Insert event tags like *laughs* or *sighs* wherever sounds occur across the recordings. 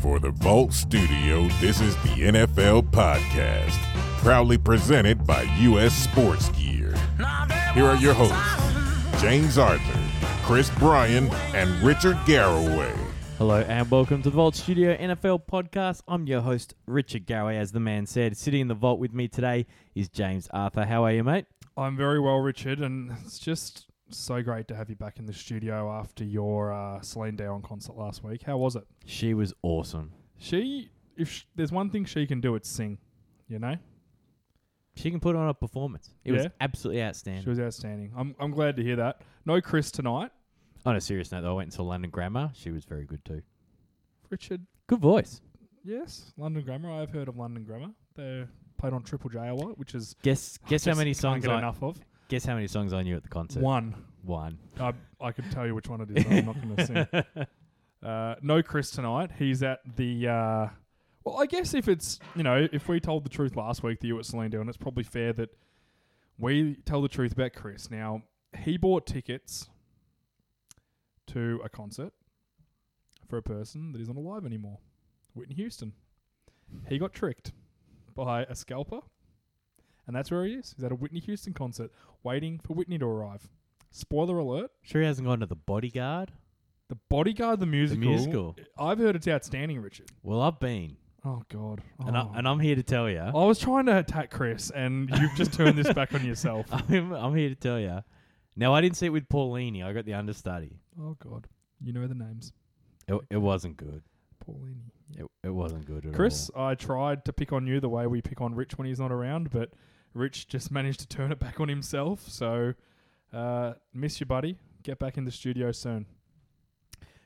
For the Vault Studio, this is the NFL Podcast, proudly presented by U.S. Sports Gear. Here are your hosts, James Arthur, Chris Bryan, and Richard Garraway. Hello and welcome to the Vault Studio NFL podcast. I'm your host, Richard Garraway, as the man said. Sitting in the vault with me today is James Arthur. How are you, mate? I'm very well, Richard, and it's just so great to have you back in the studio after your uh, Celine Dion concert last week. How was it? She was awesome. She, if sh- there's one thing she can do, it's sing. You know, She can put on a performance. It was absolutely outstanding. she was outstanding. I'm I'm glad to hear that. No Chris tonight, On a serious note, though, I went and saw London Grammar. She was very good too. Richard. Good voice. Yes, London Grammar. I've heard of London Grammar. They're played on Triple J a lot, which is Guess guess how many songs I enough of. Guess how many songs I knew at the concert. One. One. I I could tell you which one it is. I'm not going to sing. *laughs* Uh, no Chris tonight. He's at the. Uh, well, I guess if it's you know if we told the truth last week that you were at Celine Dion, it's probably fair that we tell the truth about Chris. Now he bought tickets to a concert for a person that isn't alive anymore, Whitney Houston. He got tricked by a scalper, and that's where he is. He's at a Whitney Houston concert, waiting for Whitney to arrive. Spoiler alert: Sure, he hasn't gone to the Bodyguard. The Bodyguard, the musical. musical. I've heard it's outstanding, Richard. Well, I've been, Oh God. and, I, Oh. and I'm here to tell you. I was trying to attack Chris, and you've just turned this back on yourself. *laughs* I'm, I'm here to tell you. Now, I didn't see it with Paulini. I got the understudy. Oh God. You know the names. It, it wasn't good. Paulini. It, it wasn't good at Chris, all. I tried to pick on you the way we pick on Rich when he's not around, but Rich just *laughs* managed to turn it back on himself. So, uh, miss you, buddy. Get back in the studio soon.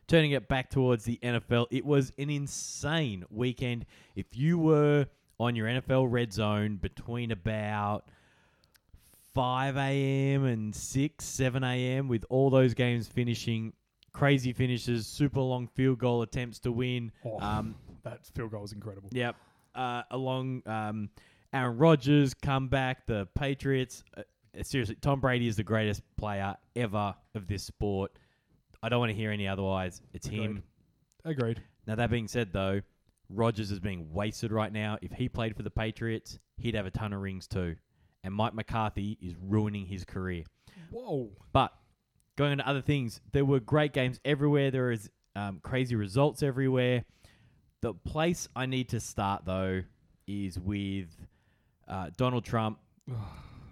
Turning it back towards the NFL, it was an insane weekend. If you were on your NFL red zone between about 5 a.m. and 6, 7 a.m., with all those games finishing crazy finishes, super long field goal attempts to win. Oh, Um, *laughs* that field goal was incredible. Yep. Uh, along um, Aaron Rodgers comeback, the Patriots. Uh, seriously, Tom Brady is the greatest player ever of this sport. I don't want to hear any otherwise. It's him. Agreed. Now that being said, though, Rodgers is being wasted right now. If he played for the Patriots, he'd have a ton of rings too. And Mike McCarthy is ruining his career. Whoa. But going on to other things, there were great games everywhere. There is um, crazy results everywhere. The place I need to start though is with uh, Donald Trump *sighs*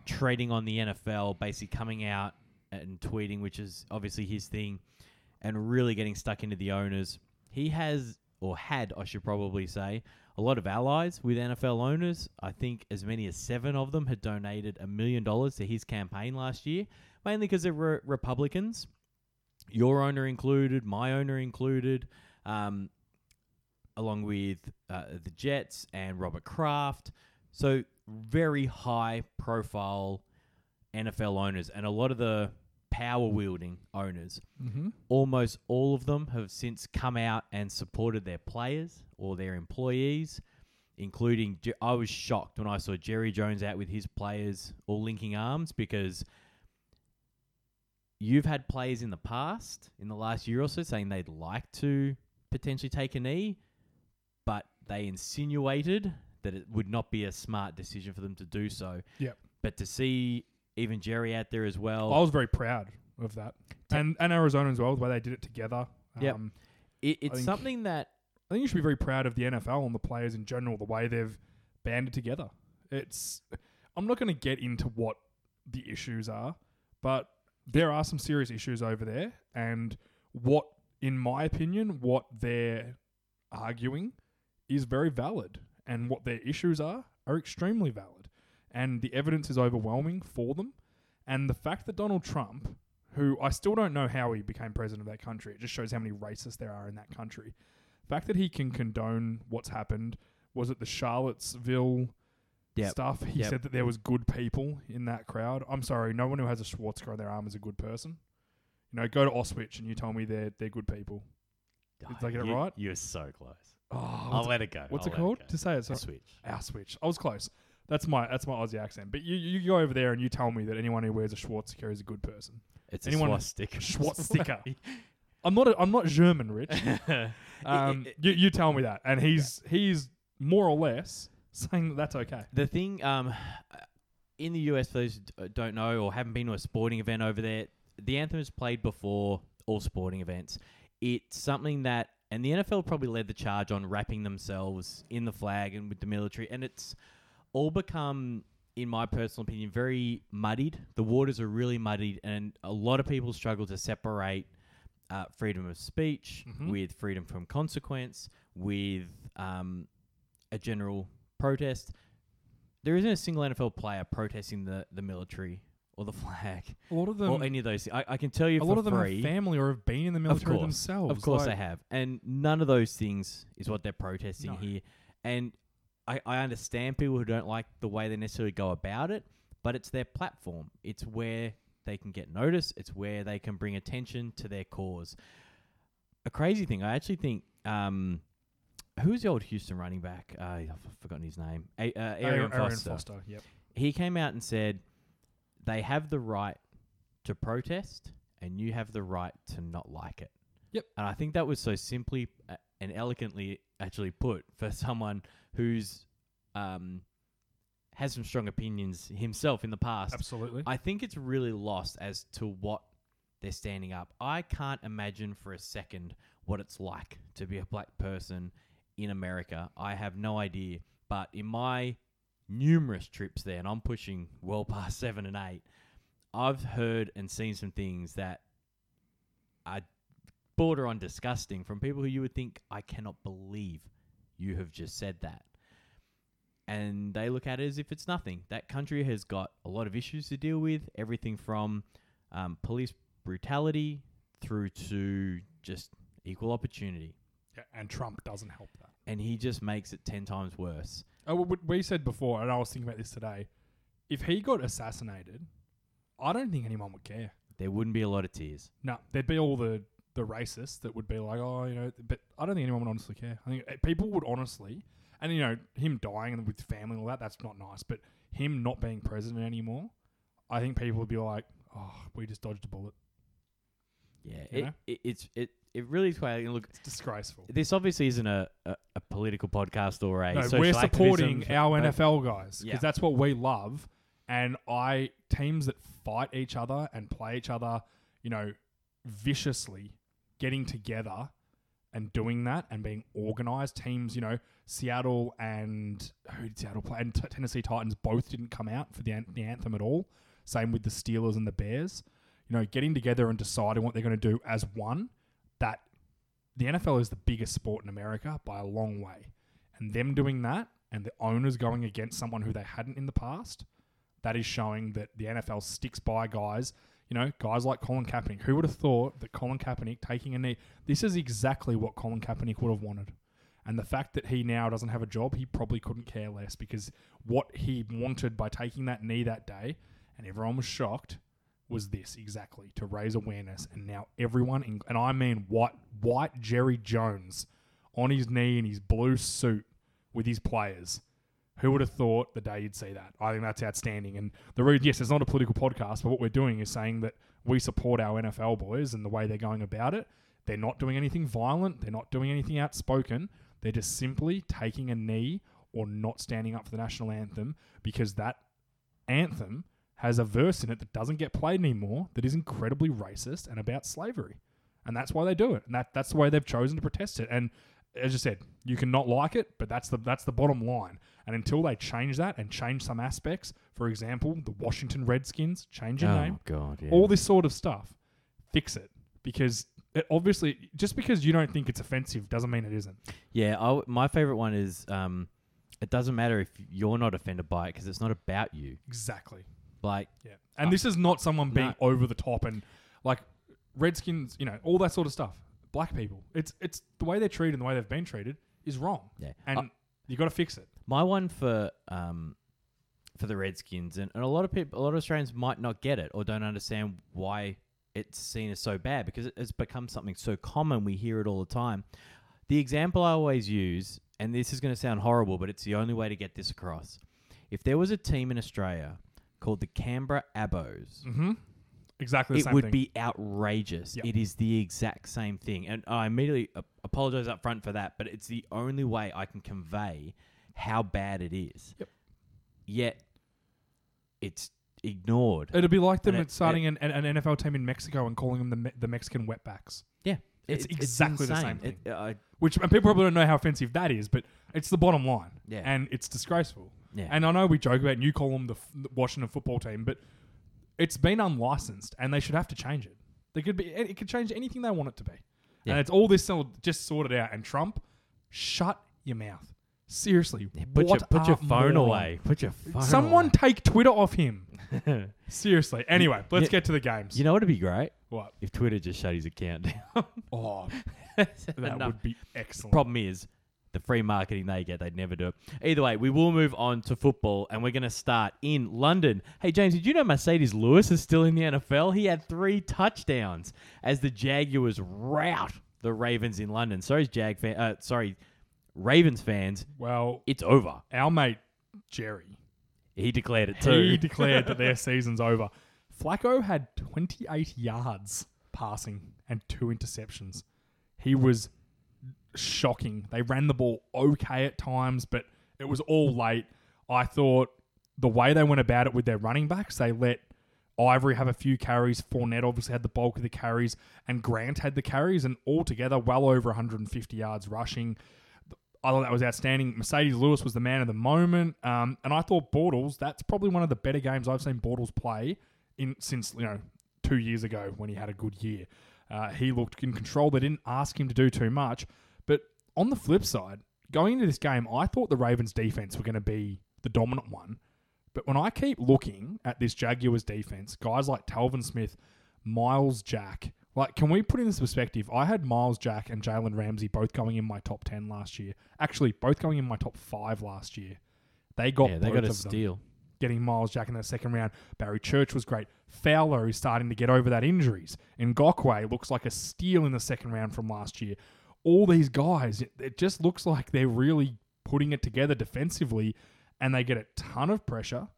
trading on the NFL, basically coming out and tweeting, which is obviously his thing, and really getting stuck into the owners. He has, or had, I should probably say, a lot of allies with NFL owners. I think as many as seven of them had donated a million dollars to his campaign last year, mainly because they were Republicans. Your owner included, my owner included, um, along with uh, the Jets and Robert Kraft. So very high profile NFL owners, and a lot of the power wielding owners Mm-hmm. almost all of them have since come out and supported their players or their employees, including. I was shocked when I saw Jerry Jones out with his players all linking arms because you've had players in the past, in the last year or so, saying they'd like to potentially take a knee, but they insinuated that it would not be a smart decision for them to do so. Yep. But to see even Jerry out there as well. I was very proud of that, and and Arizona as well, the way they did it together. Yep. Um, It, it's something that I think you should be very proud of the NFL and the players in general, the way they've banded together. It's I'm not going to get into what the issues are, but there are some serious issues over there, and what, in my opinion, what they're arguing is very valid, and what their issues are are extremely valid, and the evidence is overwhelming for them, and the fact that Donald Trump, who I still don't know how he became president of that country, it just shows how many racists there are in that country The fact that he can condone what's happened was it the Charlottesville Yep. stuff? He Yep. said that there was good people in that crowd. I'm sorry, no one who has a swastika on their arm is a good person. You know, go to Auschwitz and you tell me they're they're good people. Did I get it right? You're so close. Oh, I'll let it go. what's I'll it let called? go. To say it, so, switch. Auschwitz. I was close. That's my that's my Aussie accent. But you you go over there and you tell me that anyone who wears a swastika is a good person. It's Anyone- a swastika. *laughs* Swastika. *laughs* I'm not. A, I'm not German, Rich. *laughs* Um, you, you tell me that, and he's he's more or less saying that that's okay. The thing um, in the US, for those who d- don't know or haven't been to a sporting event over there, the anthem is played before all sporting events. It's something that, and the NFL probably led the charge on wrapping themselves in the flag and with the military, and it's all become, in my personal opinion, very muddied. The waters are really muddied, and a lot of people struggle to separate uh, freedom of speech Mhm. with freedom from consequence, with um, a general protest. There isn't a single NFL player protesting the, the military or the flag A lot of them. or any of those. I, I can tell you a for lot of them free. have family or have been in the military course. themselves. Of course like, they have. And none of those things is what they're protesting No. here. And I, I understand people who don't like the way they necessarily go about it, but it's their platform. It's where they can get notice, it's where they can bring attention to their cause. A crazy thing, I actually think. Um, who's the old Houston running back? Uh, I've forgotten his name. A- uh, Arian, Aaron Foster. Foster. Yep. He came out and said they have the right to protest, and you have the right to not like it. Yep. And I think that was so simply uh, and elegantly actually put *laughs* for someone who's um, has some strong opinions himself in the past. Absolutely. I think it's really lost as to what they're standing up. I can't imagine for a second what it's like to be a black person in America. I have no idea. But in my numerous trips there, and I'm pushing well past seven and eight, I've heard and seen some things that are border on disgusting from people who you would think, I cannot believe you have just said that and they look at it as if it's nothing. That country has got a lot of issues to deal with, everything from um, police brutality through to just equal opportunity. Yeah, and Trump doesn't help that. And he just makes it 10 times worse. Oh, we- we said before, and I was thinking about this today. If he got assassinated, I don't think anyone would care. There wouldn't be a lot of tears. No, there'd be all the the racists that would be like, oh, you know, but I don't think anyone would honestly care. I think uh, people would honestly, and you know, him dying and with family and all that, that's not nice. But him not being president anymore, I think people would be like, oh, we just dodged a bullet. Yeah, it, know? it, it's it, it really is quite. Look, It's disgraceful. this obviously isn't a, a, a political podcast or a No, we're supporting our NFL guys because Yeah. that's what we love. And I teams that fight each other and play each other, you know, viciously, getting together and doing that and being organized. Teams, you know, Seattle and who did Seattle play? And T- Tennessee Titans both didn't come out for the an- the anthem at all. Same with the Steelers and the Bears. You know, getting together and deciding what they're going to do as one. That the NFL is the biggest sport in America by a long way and them doing that and the owners going against someone who they hadn't in the past, that is showing that the NFL sticks by guys, you know, guys like Colin Kaepernick. Who would have thought that Colin Kaepernick taking a knee, this is exactly what Colin Kaepernick would have wanted. And the fact that he now doesn't have a job, he probably couldn't care less because what he wanted by taking that knee that day, and everyone was shocked, was this exactly to raise awareness. And now everyone, in, and I mean white, white Jerry Jones, on his knee in his blue suit with his players. Who would have thought the day you'd see that? I think that's outstanding. And the reason, yes, it's not a political podcast, but what we're doing is saying that we support our NFL boys and the way they're going about it. They're not doing anything violent. They're not doing anything outspoken. They're just simply taking a knee or not standing up for the national anthem because that anthem has a verse in it that doesn't get played anymore that is incredibly racist and about slavery. And that's why they do it. And that, that's the way they've chosen to protest it. And as I said, you can not like it, but that's the that's the bottom line. And until they change that and change some aspects, for example, the Washington Redskins, change your oh name, God, yeah. all this sort of stuff, fix it. Because it obviously, just because you don't think it's offensive doesn't mean it isn't. Yeah, I w my favorite one is um, it doesn't matter if you're not offended by it because it's not about you. Exactly. Like, Yeah. And this is not someone being no. over the top and like Redskins, you know, all that sort of stuff. Black people. It's it's the way they're treated and the way they've been treated is wrong. yeah, And I- you got to fix it. my one for um, for the Redskins, and, and a lot of people, a lot of Australians might not get it or don't understand why it's seen as so bad because it has become something so common. We hear it all the time. The example I always use, and this is going to sound horrible, but it's the only way to get this across. If there was a team in Australia called the Canberra Abos, Mm-hmm. Exactly the it same would thing. be outrageous. Yep. It is the exact same thing, and I immediately apologize up front for that. But it's the only way I can convey how bad it is. Yep. Yet, it's ignored. It'd be like them And it- starting an, an NFL team in Mexico and calling them the Me- the Mexican wetbacks. yeah, it's it- exactly the same It- I- Which and people probably don't know how offensive that is, but it's the bottom line. Yeah. And it's disgraceful. yeah. And I know we joke about and you call them the, f- the Washington football team, but it's been unlicensed and they should have to change it. They could be it could change anything they want it to be. Yeah. And it's all this all just sorted out. And Trump, shut your mouth. Seriously. Put your, what put your phone moron. away. Put your phone away. Someone away. take Twitter off him. *laughs* Seriously. Anyway, let's Yeah. get to the games. you know what'd be great what? if Twitter just shut his account down. *laughs* Oh, *laughs* that that would be excellent. Problem is, the free marketing they get, they'd never do it. Either way, we will move on to football, and we're going to start in London. Hey, James, did you know Marcedes Lewis is still in the NFL? He had three touchdowns as the Jaguars rout the Ravens in London. Sorry, Jag fan. Uh, sorry, Ravens fans. Well, It's over. our mate Jerry, He declared it too. he declared that their *laughs* season's over. Flacco had 28 yards passing and two interceptions. He was shocking. They ran the ball okay at times, but it was all late. I thought the way they went about it with their running backs, they let Ivory have a few carries. Fournette obviously had the bulk of the carries, and Grant had the carries, and altogether well over 150 yards rushing. I thought that was outstanding. Marcedes Lewis was the man of the moment, um, and I thought Bortles. That's probably one of the better games I've seen Bortles play in since you know two years ago when he had a good year. Uh, he looked in control. They didn't ask him to do too much, but on the flip side, going into this game, I thought the Ravens' defense were going to be the dominant one. But when I keep looking at this Jaguars defense, guys like Telvin Smith, Myles Jack, like, can we put in this perspective? I had Myles Jack and Jalen Ramsey both going in my top 10 last year. Actually, both going in my top five last year. They got yeah, they got a steal. getting Myles Jack in that second round. Barry Church was great. Fowler is starting to get over that injuries. And Ngakoue looks like a steal in the second round from last year. All these guys, it, it just looks like they're really putting it together defensively and they get a ton of pressure.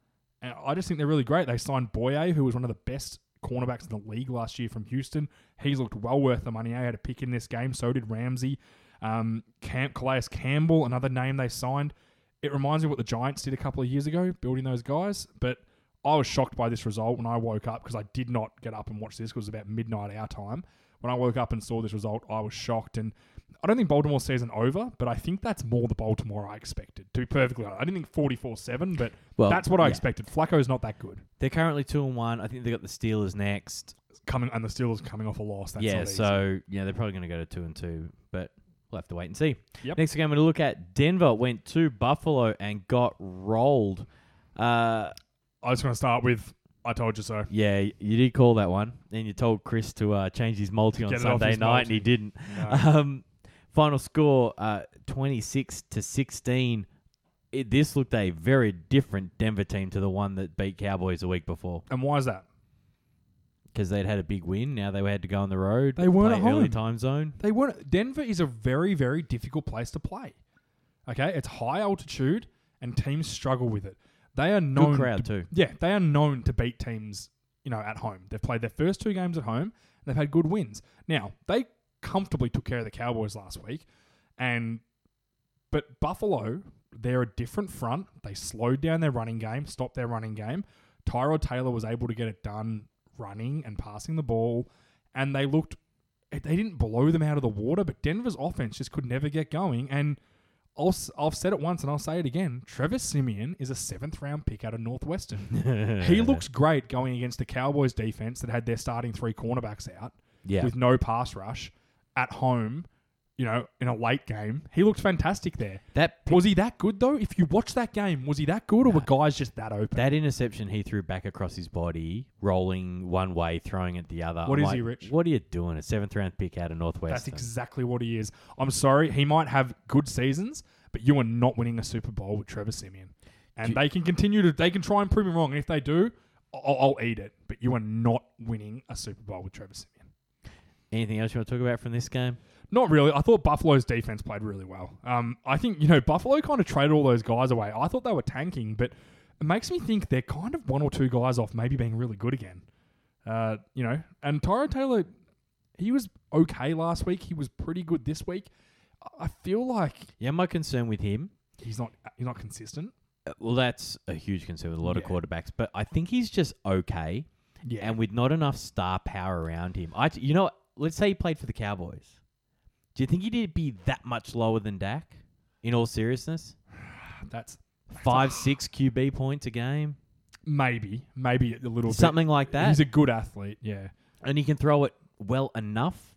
And I just think they're really great. They signed Bouye, who was one of the best cornerbacks in the league last year from Houston. He's looked well worth the money. He had a pick in this game. So did Ramsey. Um, Camp Calais Campbell, another name they signed. It reminds me what the Giants did a couple of years ago, building those guys. But I was shocked by this result when I woke up because I did not get up and watch this because it was about midnight our time. When I woke up and saw this result, I was shocked. And I don't think Baltimore's season over, but I think that's more the Baltimore I expected. To be perfectly honest, I didn't think forty-four seven, but Well, that's what I yeah. expected. Flacco's not that good. They're currently two and one. I think they got the Steelers next. Coming and the Steelers coming off a loss. That's yeah, so yeah, they're probably going to go to two and two, but we'll have to wait and see. Yep. Next game, I'm going to look at Denver went to Buffalo and got rolled. Uh, I just want to start with I told you so. yeah, you did call that one, and you told Chris to uh, change his multi on Get it off Sunday night, multi. and he didn't. No. *laughs* Um, final score, uh, 26 to 16. It, this looked a very different Denver team to the one that beat Cowboys a week before and why is that? because they'd had a big win. Now they had to go on the road. They weren't play at early home. time zone. They weren't. Denver is a very, very difficult place to play. Okay, it's high altitude, and teams struggle with it. They are known. Good crowd to, too. Yeah, they are known to beat teams. You know, at home. They've played their first two games at home. They've had good wins. Now they comfortably took care of the Cowboys last week, and but Buffalo, they're a different front. They slowed down their running game, stopped their running game. Tyrod Taylor was able to get it done running and passing the ball, and they looked. They didn't blow them out of the water, but Denver's offense just could never get going. And I'll, I've said it once and I'll say it again. Trevor Siemian is a seventh round pick out of Northwestern. *laughs* he looks great going against the Cowboys defense that had their starting three cornerbacks out Yeah. with no pass rush at home. You know, in a late game, he looked fantastic there. that pick- Was he that good though? If you watch that game, was he that good, or were guys just that open? that interception he threw back across his body, rolling one way, throwing it the other. What I'm is he, like, Rich? What are you doing? A seventh round pick out of Northwest. That's Northwestern. exactly what he is. I'm sorry, he might have good seasons, but you are not winning a Super Bowl with Trevor Siemian. And Do- they can continue to, they can try and prove me wrong. And if they do, I'll, I'll eat it. But you are not winning a Super Bowl with Trevor Siemian. Anything else you want to talk about from this game? Not really. I thought Buffalo's defense played really well. Um, I think you know Buffalo kind of traded all those guys away. I thought they were tanking, but it makes me think they're kind of one or two guys off maybe being really good again. Uh, you know, and Tyrod Taylor, he was okay last week. He was pretty good this week. I- feel like Yeah, my concern with him. he's not he's not consistent. uh, Well, that's a huge concern with a lot of quarterbacks, but I think he's just okay, Yeah, and with not enough star power around him. I, you know? Let's say he played for the Cowboys. Do you think he'd be that much lower than Dak? In all seriousness, *sighs* that's five, six QB points a game, maybe maybe a little something like that, He's a good athlete. Yeah. and he can throw it well enough.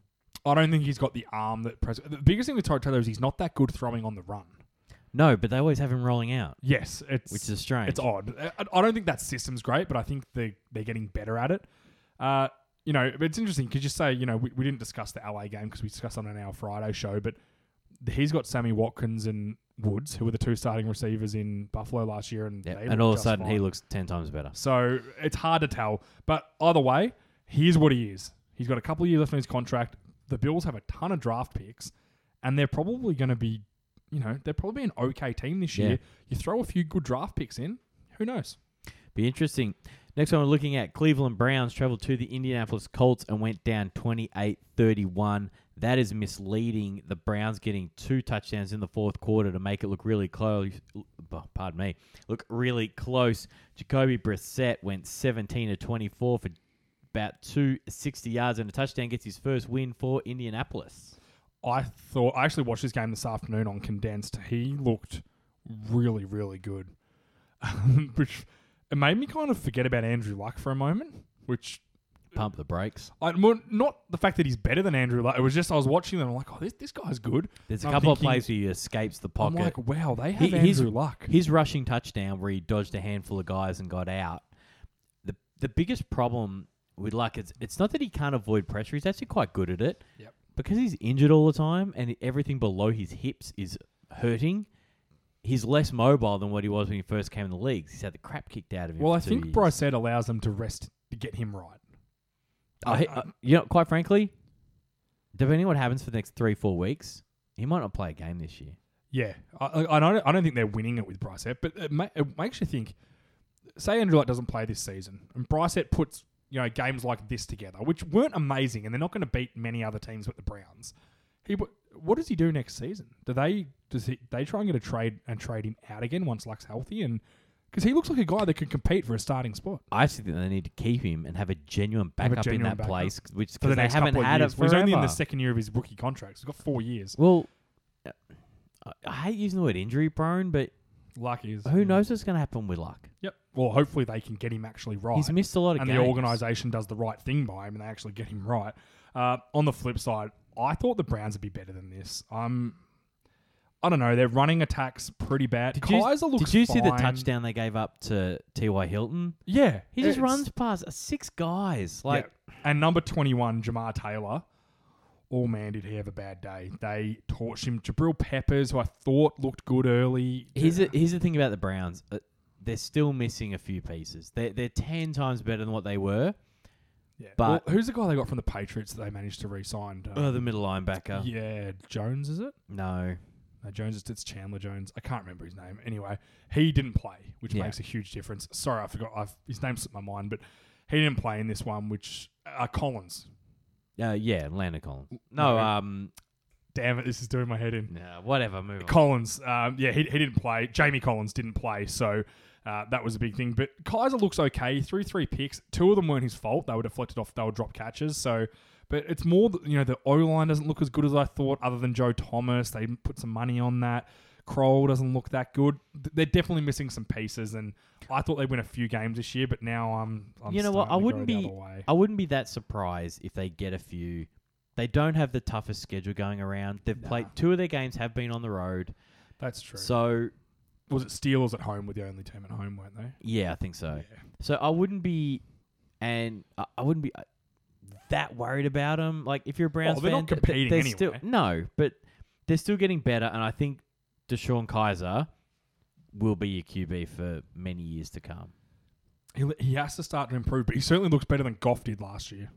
I don't think he's got the arm that pres- the biggest thing with Tyrod Taylor is he's not that good throwing on the run. No, but they always have him rolling out, Yes, it's which is strange. It's odd. I, I don't think that system's great, but I think they they're getting better at it. Uh, you know, but it's interesting because you say you know we, we didn't discuss the LA game because we discussed on an our Friday show, but he's got Sammy Watkins and Woods, who were the two starting receivers in Buffalo last year, and Yep, and all of a sudden he looks ten times better. So it's hard to tell. But either way, here's what he is. He's got a couple of years left on his contract. The Bills have a ton of draft picks, and they're probably going to be, you know, they're probably an okay team this Yeah. year. You throw a few good draft picks in, who knows? Be interesting. Next one we're looking at Cleveland Browns traveled to the Indianapolis Colts and went down 28-31. That is misleading. The Browns getting two touchdowns in the fourth quarter to make it look really close. Oh, pardon me. Look really close. Jacoby Brissett went 17 to 24 for about 260 yards and a touchdown gets his first win for Indianapolis. I thought I actually watched this game this afternoon on condensed. He looked really, really good, *laughs* which it made me kind of forget about Andrew Luck for a moment. Which Pump the brakes. I well, not the fact that he's better than Andrew Luck. It was just I was watching them. I'm like, oh, this this guy's good. There's a I'm couple of plays where he escapes the pocket. I'm like, wow, they have He- Andrew Luck. His rushing touchdown where he dodged a handful of guys and got out. The the biggest problem with Luck is it's not that he can't avoid pressure. He's actually quite good at it. Yep. Because he's injured all the time and everything below his hips is hurting. He's less mobile than what he was when he first came in the league. He's had the crap kicked out of him. Well, I think years. Bryce said allows them to rest to get him right. I, I, uh, you know, quite frankly, depending on what happens for the next three four weeks, he might not play a game this year. Yeah, I, I, don't. I don't think they're winning it with Brissett, but it, ma- it makes you think. Say Andrew Luck doesn't play this season, and Brissett puts you know games like this together, which weren't amazing, and they're not going to beat many other teams but the Browns. He, what does he do next season? Do they does he they try and get a trade and trade him out again once Luck's healthy? And because he looks like a guy that could compete for a starting spot I actually that they need to keep him and have a genuine Have a backup genuine in that backup place, which for the because they haven't had years. it forever. he's only in the second year of his rookie contract. He's got four years. Well, uh, I- hate using the word injury prone, but Luck is who knows what's going to happen with Luck? Yep. Well, hopefully they can get him actually right. He's missed a lot of and games. the organisation does the right thing by him and they actually get him right. Uh, on the flip side, I thought the Browns would be better than this. Um, I don't know. Their running attacks pretty bad. Did you, Kizer looks did you see the fine. touchdown they gave up to T.Y. Hilton? Yeah, He just runs past six guys. Like, yeah. and number twenty-one, Jamar Taylor. Oh man, did he have a bad day? They torched him. Jabril Peppers, who I thought looked good early. here's, the, here's the thing about the Browns. Uh, they're still missing a few pieces. They're, they're 10 times better than what they were. Yeah. but- Well, who's the guy they got from the Patriots that they managed to re-sign? Uh, Oh, the middle linebacker. yeah, Jones is it? No. No, Jones, it's Chandler Jones. I can't remember his name. Anyway, he didn't play, which Yeah. makes a huge difference. Sorry, I forgot. I've, his name slipped my mind, but he didn't play in this one. Which uh, Collins. Uh, yeah, Landon Collins. No, No. um, Damn it, this is doing my head in. nah, whatever. Move on. Collins. Um, yeah, he, he didn't play. Jamie Collins didn't play, so uh, that was a big thing. But Kizer looks okay. He threw three picks. Two of them weren't his fault. They were deflected off. They were drop catches. So, but it's more that, you know the O line doesn't look as good as I thought. Other than Joe Thomas, they put some money on that. Kroll doesn't look that good. They're definitely missing some pieces, and I thought they'd win a few games this year, but now I'm. I'm you know what? I starting to go wouldn't be. I wouldn't be that surprised if they get a few. They don't have the toughest schedule going around. They've Nah. played two of their games have been on the road. That's true. So was it Steelers at home? Were the only team at home, weren't they? yeah, I think so. Yeah. So I wouldn't be, and I, I wouldn't be uh, that worried about them. Like if you're a Browns Oh, they're fan, not th- th- competing they're anyway. Still, no, but they're still getting better, and I think DeShone Kizer will be your QB for many years to come. he, he has to start to improve, but he certainly looks better than Goff did last year.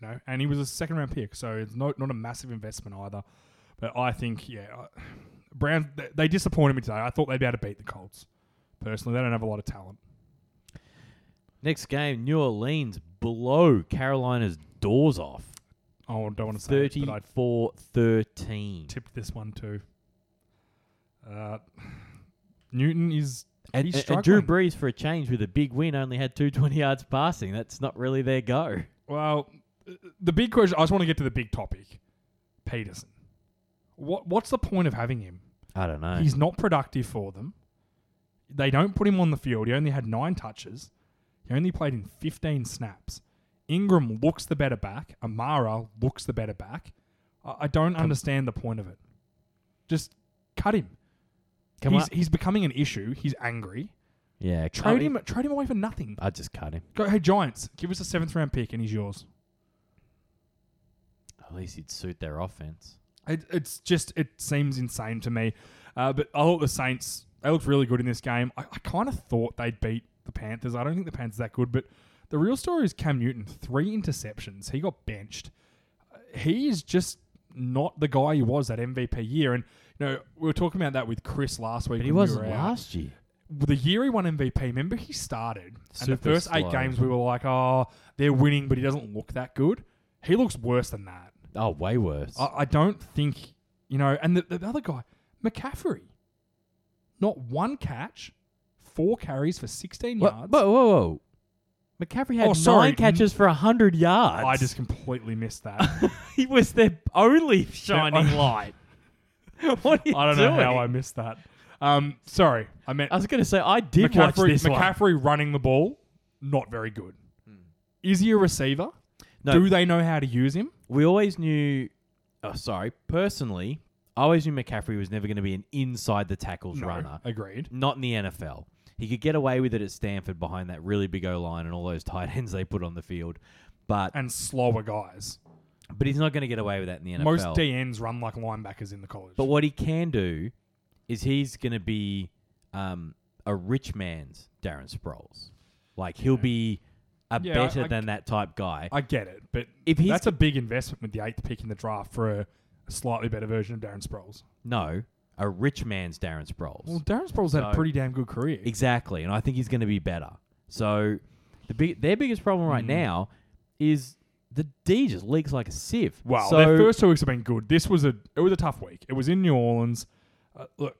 You know, and he was a second round pick, so it's not not a massive investment either. But I think, yeah, uh, Browns they, they disappointed me today. I thought they'd be able to beat the Colts. Personally, they don't have a lot of talent. Next game, New Orleans blow Carolina's doors off. Oh, I don't want to say it, but I 34 13. tipped this one too. Uh, *sighs* Newton is And, he's and- and Drew. Brees, for a change with a big win, only had 220 yards passing. That's not really their go. well. uh, The big question. I just want to get to the big topic. Peterson. What What's the point of having him? I don't know. He's not productive for them. They don't put him on the field. He only had nine touches. He only played in 15 snaps. Ingram looks the better back. Amara looks the better back. I, I don't understand the point of it. Just cut him. Come he's, on. he's becoming an issue. He's angry. Yeah, Trade him. Trade him away for nothing. I'd just cut him. Go, hey Giants, give us a seventh round pick and he's yours. At least he'd suit their offense. It, it's just it seems insane to me. Uh, but I thought the Saints they looked really good in this game. I, I kind of thought they'd beat the Panthers. I don't think the Panthers are that good, but the real story is Cam Newton three interceptions. He got benched. He is just not the guy he was that MVP year. And you know we were talking about that with Chris last week. But he we wasn't were last year. The year he won MVP, remember he started, and the Super first eight games we were like, "Oh, they're winning," but he doesn't look that good. He looks worse than that. Oh, way worse. I, I don't think you know. And the, the other guy, McCaffrey, not one catch, four carries for sixteen Wha- yards. Whoa, whoa, whoa. McCaffrey had Oh, sorry. nine catches for 100 yards. I just completely missed that. *laughs* he was their only *laughs* shining light. *laughs* what are you I don't know doing? how I missed that. Um, sorry, I meant I was going to say, I did watch McCaffrey. this one. McCaffrey running the ball, not very good. Is he a receiver? No. Do they know how to use him? We always knew, oh, sorry, personally, I always knew McCaffrey was never going to be an inside the tackles No, runner. agreed. Not in the NFL. He could get away with it at Stanford behind that really big O line and all those *laughs* tight ends they put on the field. But And slower guys. but he's not going to get away with that in the NFL. Most DNs run like linebackers in the college. But what he can do is he's going to be um, a rich man's Darren Sproles. Like he'll be a Yeah, better I- than that type guy. I get it, but If he's that's a big investment with the eighth pick in the draft for a, a slightly better version of Darren Sproles. no, a rich man's Darren Sproles. Well, Darren Sproles had a So- pretty damn good career. Exactly, and I think he's going to be better. So the big, their biggest problem right Mm. now is the D just leaks like a sieve. Well, so their first two weeks have been good. This was a it was a tough week. It was in New Orleans. Uh, look,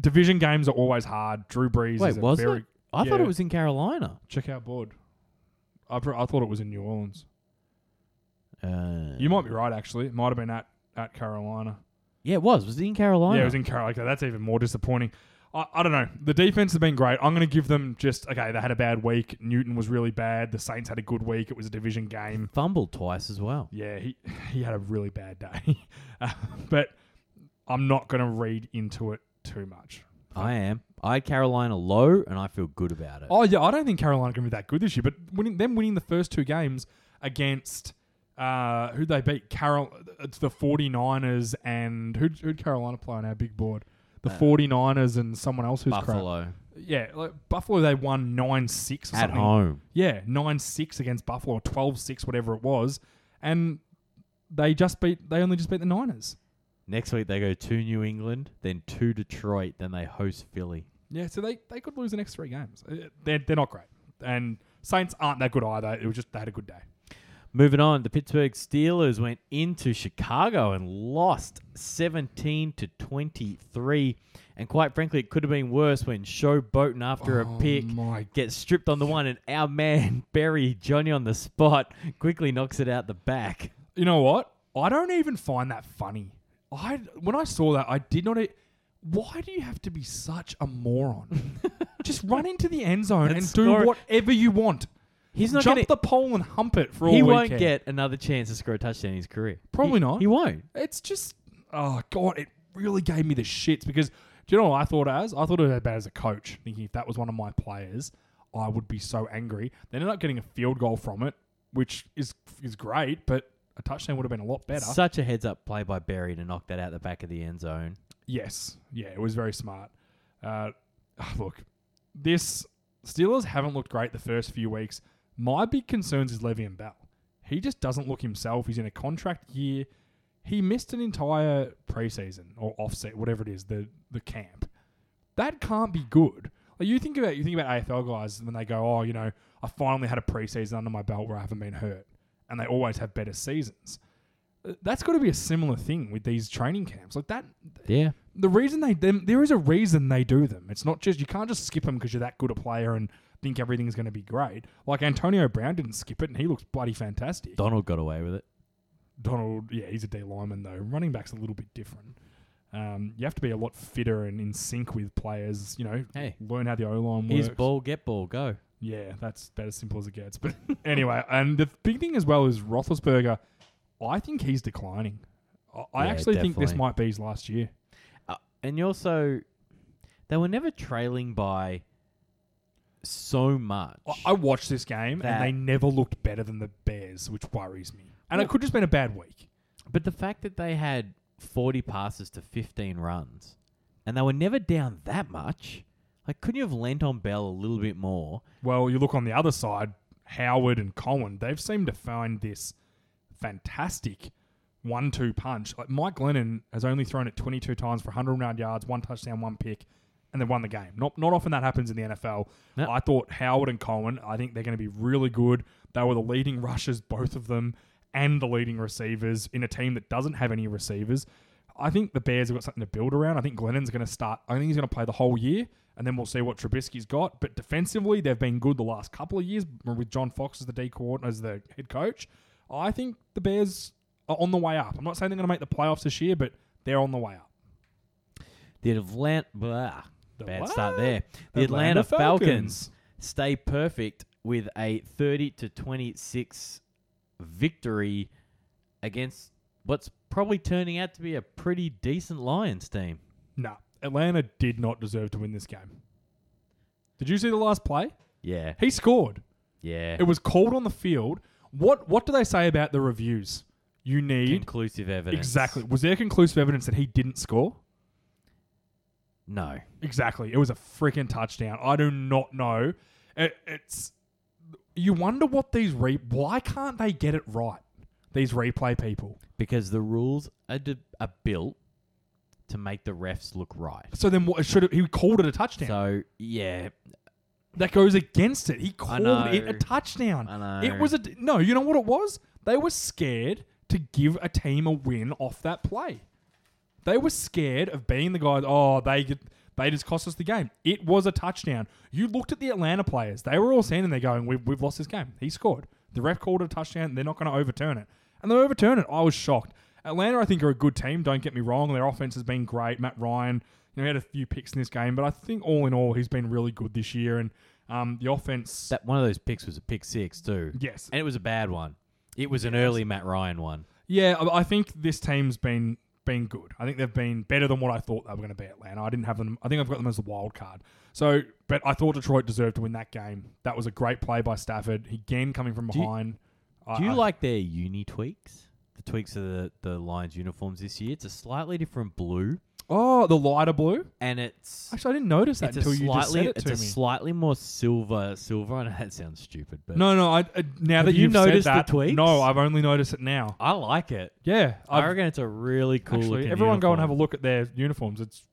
division games are always hard. Drew Brees wait, is a was very it? I thought yeah. it was in Carolina. check out board. I, pr- I thought it was in New Orleans. Uh, You might be right. Actually, it might have been at at Carolina. yeah, it was. Was it in Carolina? Yeah, it was in Carolina. That's even more disappointing. I, I don't know. The defense has been great. I'm going to give them just okay. They had a bad week. Newton was really bad. The Saints had a good week. It was a division game. Fumbled twice as well. Yeah, he *laughs* he had a really bad day. *laughs* Uh, but I'm not going to read into it too much. I am. I had Carolina low, and I feel good about it. Oh yeah, I don't think Carolina going to be that good this year. But winning them winning the first two games against uh, who they beat Carol, it's the 49ers and who who'd Carolina play on our big board? The Uh, 49ers and someone else who's crap. Buffalo Yeah, like Buffalo they won 9-6 or at something. home. Yeah, 9-6 against Buffalo or 12-6 whatever it was. And they just beat they only just beat the Niners. Next week they go to New England, then to Detroit, then they host Philly. Yeah, so they, they could lose the next three games. Uh, They're, they're not great. And Saints aren't that good either. It was just they had a good day. Moving on, the Pittsburgh Steelers went into Chicago and lost 17 to 23. And quite frankly, it could have been worse when Showboating after a Oh pick my gets stripped on the one, and our man *laughs* Barry Johnny on the spot quickly knocks it out the back. You know what? I don't even find that funny. I when I saw that, I did not. E- why do you have to be such a moron? *laughs* Just run into the end zone And and, do whatever you want. He's not Jump going the pole and hump it for all He won't care. get another chance to score a touchdown in his career. Probably He- not. He won't. It's just oh god, it really gave me the shits because do you know what I thought as? I thought it was bad as a coach, thinking if that was one of my players, I would be so angry. They ended up getting a field goal from it, which is is great, but a touchdown would have been a lot better. Such a heads up play by Barry to knock that out the back of the end zone. Yes, yeah, it was very smart. Uh, *sighs* look, this Steelers haven't looked great the first few weeks. My big concerns is Le'Veon Bell. He just doesn't look himself. He's in a contract year. He missed an entire preseason or offset, whatever it is, the the camp. That can't be good. Like you think about you think about AFL guys when they go, oh, you know, I finally had a preseason under my belt where I haven't been hurt, and they always have better seasons. Uh, That's got to be a similar thing with these training camps. Like that, Yeah. the reason they them, there is a reason they do them. It's not just you can't just skip them because you're that good a player and think everything's going to be great. Like Antonio Brown didn't skip it, and he looks bloody fantastic. Donald got away with it. Donald, yeah, he's a D lineman though. Running back's a little bit different. Um, you have to be a lot fitter and in sync with players. You know, Hey. learn how the O line works. Here's ball, get ball, go. Yeah, that's about as simple as it gets. But *laughs* anyway, and the big thing as well is Roethlisberger. I think he's declining. I, I Yeah, actually think this definitely. might be his last year. Uh, and you also, they were never trailing by so much. I- I watched this game That- and they never looked better than the Bears, which worries me. And it could just been a bad week. But the fact that they had 40 passes to 15 runs and they were never down that much, like, couldn't you have lent on Bell a little bit more? Well, you look on the other side, Howard and Cohen, they've seemed to find this fantastic one-two punch. Like Mike Glennon has only thrown it 22 times for 100 yards, one touchdown, one pick, and they've won the game. Not not often that happens in the NFL. I thought Howard and Cohen, I think they're going to be really good. They were the leading rushers, both of them, and the leading receivers in a team that doesn't have any receivers. I think the Bears have got something to build around. I think Glennon's going to start. I think he's going to play the whole year, and then we'll see what Trubisky's got. But defensively, they've been good the last couple of years with John Fox as the D coordinator, as the head coach. I think the Bears are on the way up. I'm not saying they're going to make the playoffs this year, but they're on the way up. The Atlanta, blah, The bad what? start there. The Atlanta, Atlanta Falcons. Falcons. stay perfect with a 30 to 26 victory against what's probably turning out to be a pretty decent Lions team. No, Atlanta did not deserve to win this game. Did you see the last play? Yeah. He scored. Yeah. It was called on the field. What What do they say about the reviews? You need Conclusive evidence. exactly. Was there conclusive evidence that he didn't score? No. Exactly. It was a freaking touchdown. I do not know. It, it's you wonder what these re. Why can't they get it right? These replay people. Because the rules are, are built to make the refs look right. So then, what should he called it a touchdown? So, yeah. that goes against it. He called know. it a touchdown. I It was a no. You know what it was? They were scared to give a team a win off that play. They were scared of being the guys. Oh, they get, they just cost us the game. It was a touchdown. You looked at the Atlanta players. They were all standing there going, "We've, we've lost this game." He scored. The ref called it a touchdown. They're not going to overturn it, and they overturn it. I was shocked. Atlanta, I think, are a good team. Don't get me wrong. Their offense has been great. Matt Ryan, you know, he had a few picks in this game, but I think all in all, he's been really good this year. And um, the offense, That one of those picks was a pick six, too. yes, And it was a bad one. It was an early Matt Ryan one. Yeah, I I think this team's been been good. I think they've been better than what I thought they were going to be. Atlanta. I didn't have them. I think I've got them as a wild card. So, but I thought Detroit deserved to win that game. That was a great play by Stafford. Again, coming from Do you- behind. I- Do you I- like their uni tweaks? The tweaks of the, the Lions uniforms this year? It's a slightly different blue. Oh, the lighter blue. And it's Actually, I didn't notice that it's a until you just slightly said it it's to a me. slightly more silver silver. I know that sounds stupid, but no, no. I, uh, now Have that you you've noticed the said that, tweaks? no, I've only noticed it now. I like it. Yeah, i I've, reckon it's a really cool. actually, looking everyone go and have a uniform. look at their uniforms. It's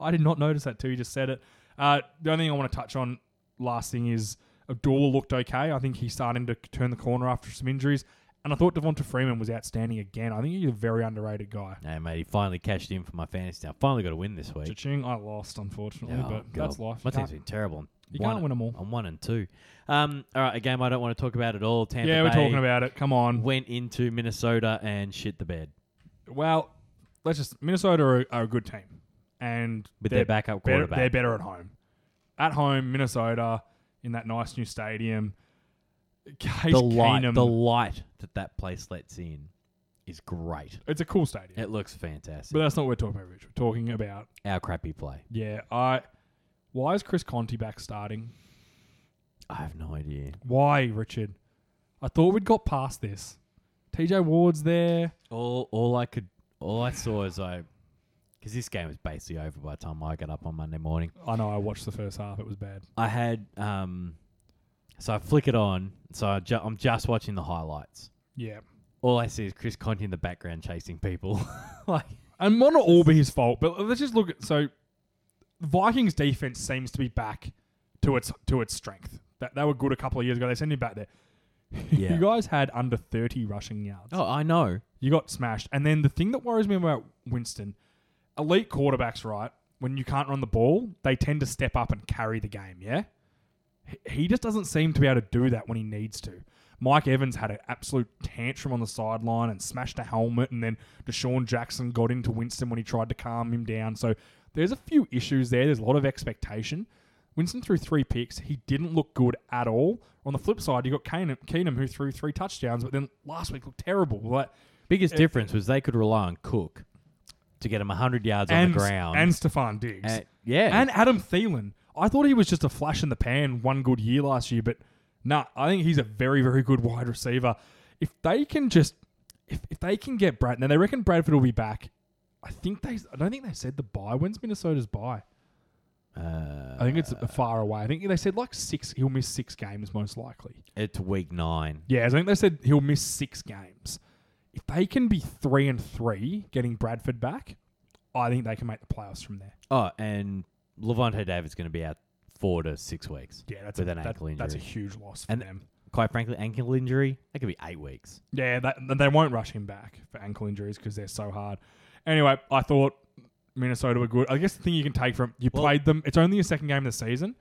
I did not notice that till you just said it. Uh, the only thing I want to touch on last thing is Abdullah looked okay. I think he's starting to turn the corner after some injuries, and I thought Devonta Freeman was outstanding again. I think he's a very underrated guy. Hey mate, he finally cashed in for my fantasy. I finally got a win this week. Cha-ching, I lost unfortunately, Oh, but God. that's life. My You team's can't- been terrible. You can't win 'em all. I'm one and two. Um, all right, a game I don't want to talk about at all. Tampa Yeah, we're Bay talking about it. Come on. went into Minnesota and shit the bed Well, let's just Minnesota are, are a good team, and with they're their backup better, quarterback. they're better at home. At home, Minnesota in that nice new stadium. The light, Keenum, the light that that place lets in is great. it's a cool stadium. It looks fantastic. But that's not what we're talking about, Rich. We're talking about Our crappy play. yeah. I why is Chris Conte back starting? I have no idea. Why, Richard? I thought we'd got past this. TJ Ward's there. All all I could all I saw is I because this game was basically over by the time I got up on Monday morning. I know. I watched the first half. It was bad. I had um, so I flick it on. So I ju- I'm just watching the highlights. Yeah. All I see is Chris Conte in the background chasing people. *laughs* like And might not all be his fault, but let's just look at so Vikings defense seems to be back to its to its strength. That they were good a couple of years ago. They sent him back there. *laughs* Yeah. you guys had under 30 rushing yards. Oh, I know. You got smashed. And then the thing that worries me about Winston, elite quarterbacks, right? When you can't run the ball, they tend to step up and carry the game, yeah? He- just doesn't seem to be able to do that when he needs to. Mike Evans had an absolute tantrum on the sideline and smashed a helmet, and then DeSean Jackson got into Winston when he tried to calm him down. So there's a few issues there. There's a lot of expectation. Winston threw three picks. He didn't look good at all. On the flip side, you got Keenum, Keenum who threw three touchdowns, but then last week looked terrible. Like, Biggest Uh, difference was they could rely on Cook to get him 100 yards and on the ground. and Stefon Diggs yeah. and Adam Thielen. I thought he was just a flash in the pan one good year last year, but nah, I think he's a very very good wide receiver. If they can just if, if they can get Brad, now they reckon Bradford will be back. I think they I don't think they said the bye. When's Minnesota's bye? uh, I think it's far away. I think they said like six. He'll miss six games most likely. it's week nine. Yeah, I think they said he'll miss six games. If they can be three and three, getting Bradford back, I think they can make the playoffs from there. Oh, and Lavonte David's going to be out four to six weeks. Yeah, that's With a, an that- ankle That's a huge loss for And- them. Quite frankly, ankle injury, that could be eight weeks. Yeah, that, they won't rush him back for ankle injuries because they're so hard. Anyway, I thought Minnesota were good. I guess the thing you can take from you Well- played them. It's only your second game of the season,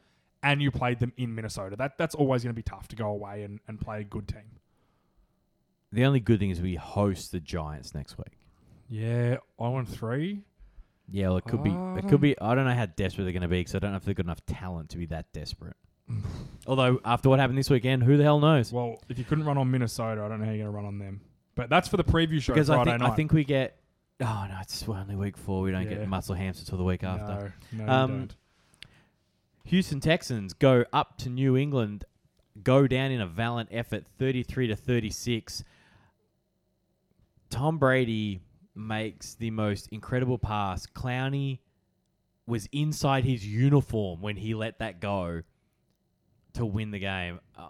and you played them in Minnesota. That that's always going to be tough to go away and, and play a good team. The only good thing is we host the Giants next week. Yeah, oh I won three. Yeah, well, it could be. It could be. I don't know how desperate they're going to be because I don't know if they've got enough talent to be that desperate. *sighs* Although after what happened this weekend, who the hell knows? Well, if you couldn't run on Minnesota, I don't know how you're going to run on them. But that's for the preview show because I Friday think night. I think we get. Oh no, it's only week four. We don't Yeah. get muscle hamster till the week after. no, no, Um, you don't. Houston Texans go up to New England, go down in a valiant effort, thirty-three to thirty-six. Tom Brady makes the most incredible pass. Clowney was inside his uniform when he let that go to win the game. Uh,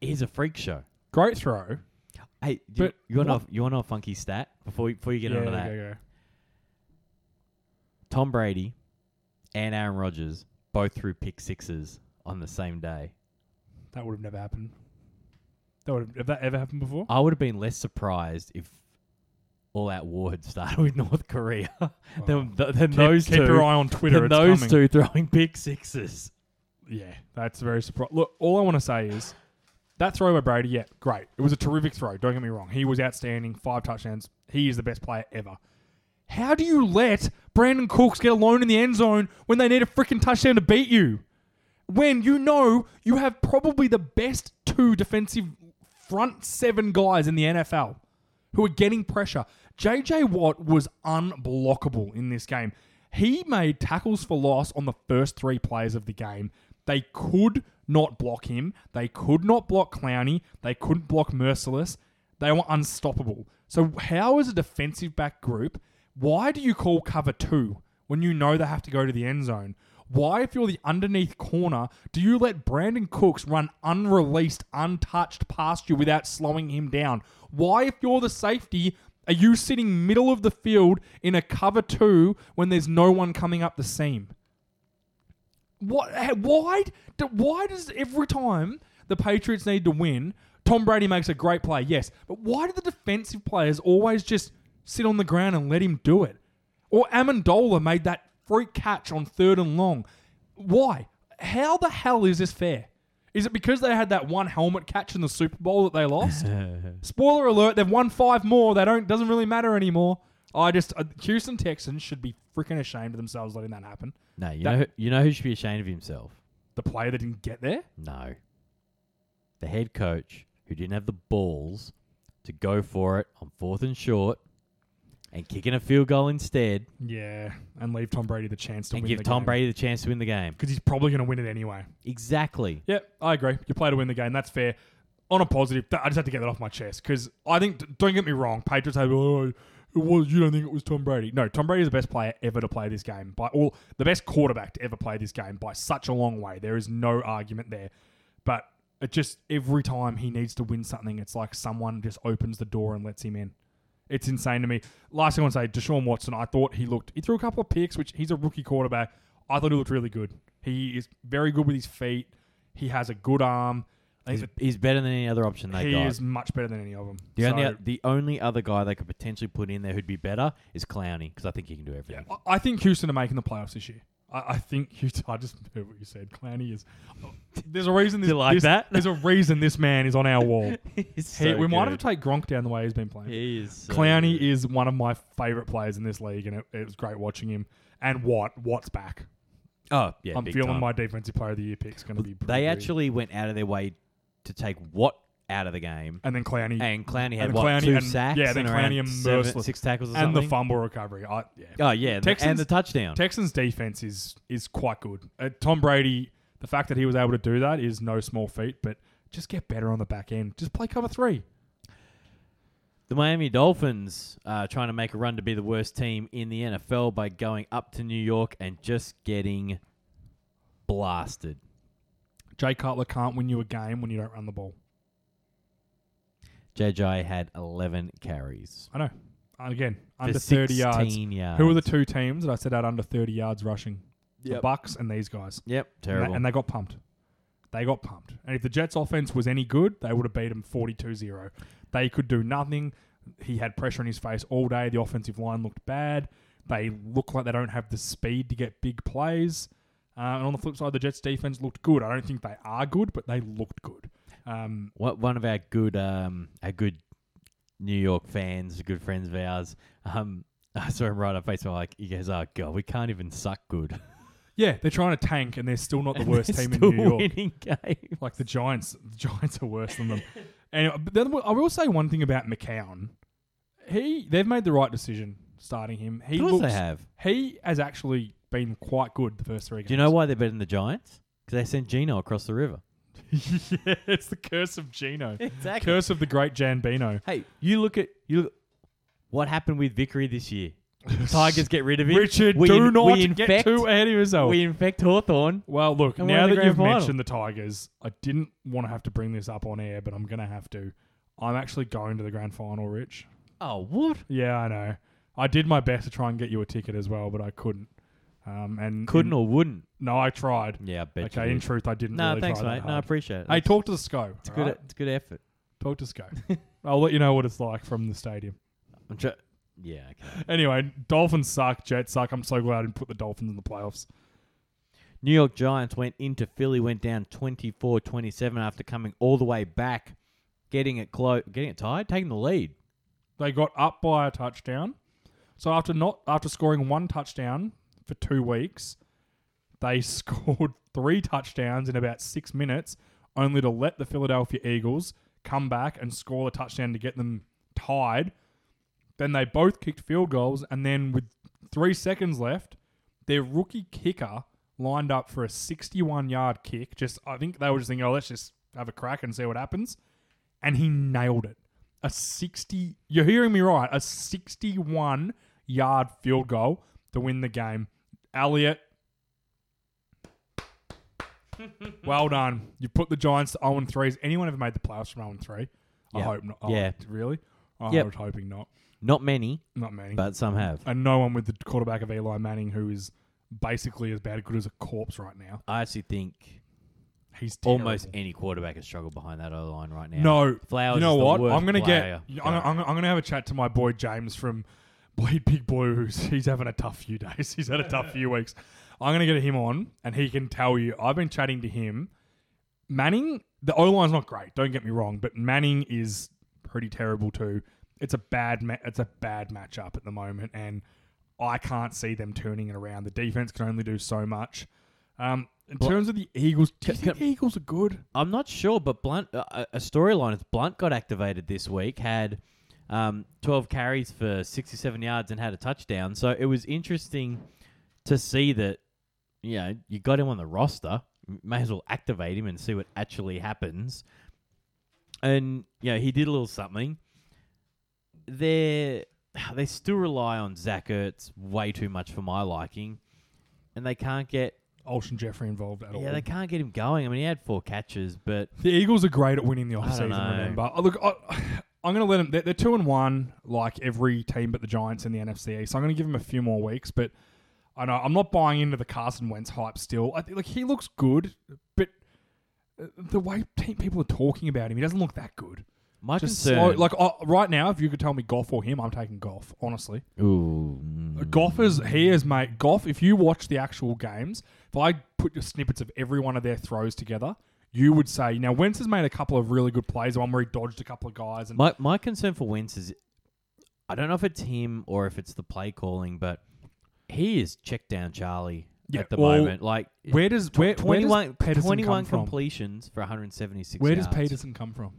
he's a freak show. Great throw. Hey, you, you want to know, you want to know a funky stat before we, before you get yeah, onto that? go, go. Tom Brady and Aaron Rodgers both threw pick sixes on the same day. That would have never happened. That would have, have that ever happened before? I would have been less surprised if all that war had started *laughs* with North Korea than, than Oh. Keep, those keep two. your eye on Twitter. than It's those coming. two throwing pick sixes. Yeah, that's very surprising. Look, all I want to say is that throw by Brady, yeah, great. It was a terrific throw. Don't get me wrong. He was outstanding. Five touchdowns. He is the best player ever. How do you let Brandin Cooks get alone in the end zone when they need a freaking touchdown to beat you? When you know you have probably the best two defensive front seven guys in the NFL who are getting pressure. JJ Watt was unblockable in this game. He made tackles for loss on the first three plays of the game. They could not block him. They could not block Clowney. They couldn't block Mercilus. They were unstoppable. So, how is a defensive back group? Why do you call cover two when you know they have to go to the end zone? Why, if you're the underneath corner, do you let Brandin Cooks run unreleased, untouched past you without slowing him down? Why, if you're the safety, are you sitting middle of the field in a cover two when there's no one coming up the seam? What? Why? Why does every time the Patriots need to win, Tom Brady makes a great play? Yes, but why do the defensive players always just sit on the ground and let him do it? Or Amendola made that freak catch on third and long. Why? How the hell is this fair? Is it because they had that one helmet catch in the Super Bowl that they lost? *laughs* Spoiler alert: they've won five more. They don't doesn't really matter anymore. I just uh, Houston Texans should be freaking ashamed of themselves letting that happen. No, you That- know, who, you know who should be ashamed of himself? The player that didn't get there. No, the head coach who didn't have the balls to go for it on fourth and short and kicking a field goal instead Yeah, and leave Tom Brady the chance to and win give the Tom game. Brady the chance to win the game. because he's probably going to win it anyway. Exactly. Yeah, I agree. You play to win the game. That's fair. On a positive, I just had to get that off my chest because I think. Don't get me wrong. Patriots have. Oh, it was. You don't think it was Tom Brady? No, Tom Brady is the best player ever to play this game by all. The best quarterback to ever play this game by such a long way. There is no argument there. But it just every time he needs to win something, it's like someone just opens the door and lets him in. It's insane to me. Last thing I want to say, Deshaun Watson. I thought he looked. He threw a couple of picks, which he's a rookie quarterback. I thought he looked really good. He is very good with his feet. He has a good arm. He's, he's better than any other option they he got. is much better than any of them. the So, only the only other guy they could potentially put in there who'd be better is Clowney because I think he can do everything. I- I think Houston are making the playoffs this year. I, I think Houston. *laughs* I just heard what you said. Clowney is. There's a reason. This, you like this- that? There's a reason this man is on our wall. *laughs* He's He- so we might have good. to take Gronk down the way he's been playing. He is so Clowney good. is one of my favorite players in this league, and it, it was great watching him. And Watt, Watt's back. Oh yeah, I'm big feeling time. my defensive player of the year pick's going to be. pretty They good. actually went out of their way to take Watt out of the game, and then Clowney and Clowney had and what Clowney two and- sacks yeah, then and Clowney and seven- Mercilus- six tackles or and the something. fumble recovery. I, yeah. Oh yeah, and the- Texans- and the touchdown. Texans defense is is quite good. Uh, Tom Brady, the fact that he was able to do that is no small feat, but just get better on the back end. Just play cover three. The Miami Dolphins uh, trying to make a run to be the worst team in the NFL by going up to New York and just getting blasted. Jay Cutler can't win you a game when you don't run the ball. JJ had 11 carries. I know. And again, for under 30 yards. 16 yards. Who are the two teams that I said had under 30 yards rushing? The Yep. Bucks and these guys. Yep, And they, terrible. and they got pumped. They got pumped. And if the Jets' offense was any good, they would have beat them 42 0. They could do nothing. He had pressure in his face all day. The offensive line looked bad. They look like they don't have the speed to get big plays. Uh, and on the flip side, the Jets' defense looked good. I don't think they are good, but they looked good. Um, What one of our good um our good New York fans, good friends of ours, um *laughs* I saw him right on Facebook like he goes, Oh god, we can't even suck good. *laughs* yeah, they're trying to tank, and they're still not the worst team in New York. winning games. Like the Giants, the Giants are worse than them. *laughs* And then I will say one thing about McCown. He they've made the right decision starting him. He Of course looks, they have. He has actually been quite good the first three games. Do you know why they're better than the Giants? Because they sent Geno across the river. *laughs* yeah, it's the curse of Geno. Exactly. Curse of the great Jan Bino. Hey, you look at you. Look, what happened with Vickery this year? Tigers get rid of him. Richard, we do in- not we get infect, too ahead of yourself. We infect Hawthorn. well, look, And now that you've final. mentioned the Tigers, I didn't want to have to bring this up on air, but I'm going to have to. I'm actually going to the grand final, Rich. Oh, what? Yeah, I know. I did my best to try and get you a ticket as well, but I couldn't. Um, and Couldn't in- or wouldn't? No, I tried. Yeah, I bet okay, you. in did. truth, I didn't. No, really thanks, try that mate. No, I hard. appreciate it. Hey, talk to the SCO. It's good. It's good effort. Talk to SCO. *laughs* I'll let you know what it's like from the stadium. I'm try- yeah. Okay. Anyway, Dolphins suck. Jets suck. I'm so glad I didn't put the Dolphins in the playoffs. New York Giants went into Philly, went down 24-27 after coming all the way back, getting it close, getting it tied, taking the lead. They got up by a touchdown. So after not after scoring one touchdown for two weeks, they *laughs* scored three touchdowns in about six minutes, only to let the Philadelphia Eagles come back and score a touchdown to get them tied. Then they both kicked field goals, and then with three seconds left, their rookie kicker lined up for a 61 yard kick. Just I think they were just thinking, oh, let's just have a crack and see what happens. And he nailed it. A 60 you're hearing me right, a 61 yard field goal to win the game. Elliott. *laughs* well done. You put the Giants to 0 3. Has anyone ever made the playoffs from 0 3? I hope not. Oh, Yeah. Really? I Yep. was hoping not. Not many, Not many. but some have. and no one with the quarterback of Eli Manning, who is basically as bad good as a corpse right now. I actually think He's terrible. almost any quarterback has struggled behind that O line right now. No, Flowers. you know is the what? worst I'm gonna player. get. I'm, I'm, I'm gonna have a chat to my boy James from *laughs* Bleed Big Blue. Who's he's having a tough few days. *laughs* He's had a tough few weeks. I'm gonna get him on, and he can tell you. I've been chatting to him. Manning, the O line's not great. Don't get me wrong, but Manning is pretty terrible too. It's a bad. Ma- it's a bad matchup at the moment, and I can't see them turning it around. The defense can only do so much. Um, in terms of the Eagles, do you think the Eagles are good? I'm not sure, but Blunt, uh, a a storyline is Blunt got activated this week, had um, 12 carries for 67 yards and had a touchdown. So it was interesting to see that, you know, you got him on the roster. May as well activate him and see what actually happens. And, you know, he did a little something. They're, *sighs* they still rely on Zach Ertz way too much for my liking. And they can't get, Alshon Jeffery involved at all. yeah, they can't get him going. I mean, he had four catches, but The Eagles are great at winning the offseason, remember. Oh, look, I, *sighs* I'm going to let them. They're, they're 2 and 1, like every team but the Giants in the NFC East. So I'm going to give them a few more weeks, but I know I'm not buying into the Carson Wentz hype still. I think like he looks good, but uh, the way pe- people are talking about him, he doesn't look that good. My Just concern, slow, like uh, right now, if you could tell me Goff or him, I'm taking Goff. Honestly, ooh, mm, Goff is he is mate. Goff. If you watch the actual games, if I put the snippets of every one of their throws together, you would say now Wentz has made a couple of really good plays. One where he dodged a couple of guys and my my concern for Wentz is, I don't know if it's him or if it's the play calling, but he is check down Charlie Yeah, at the well, moment. Like where does where, where does 21, Pederson 21 come from? completions for 176 Where does yards. Pederson come from?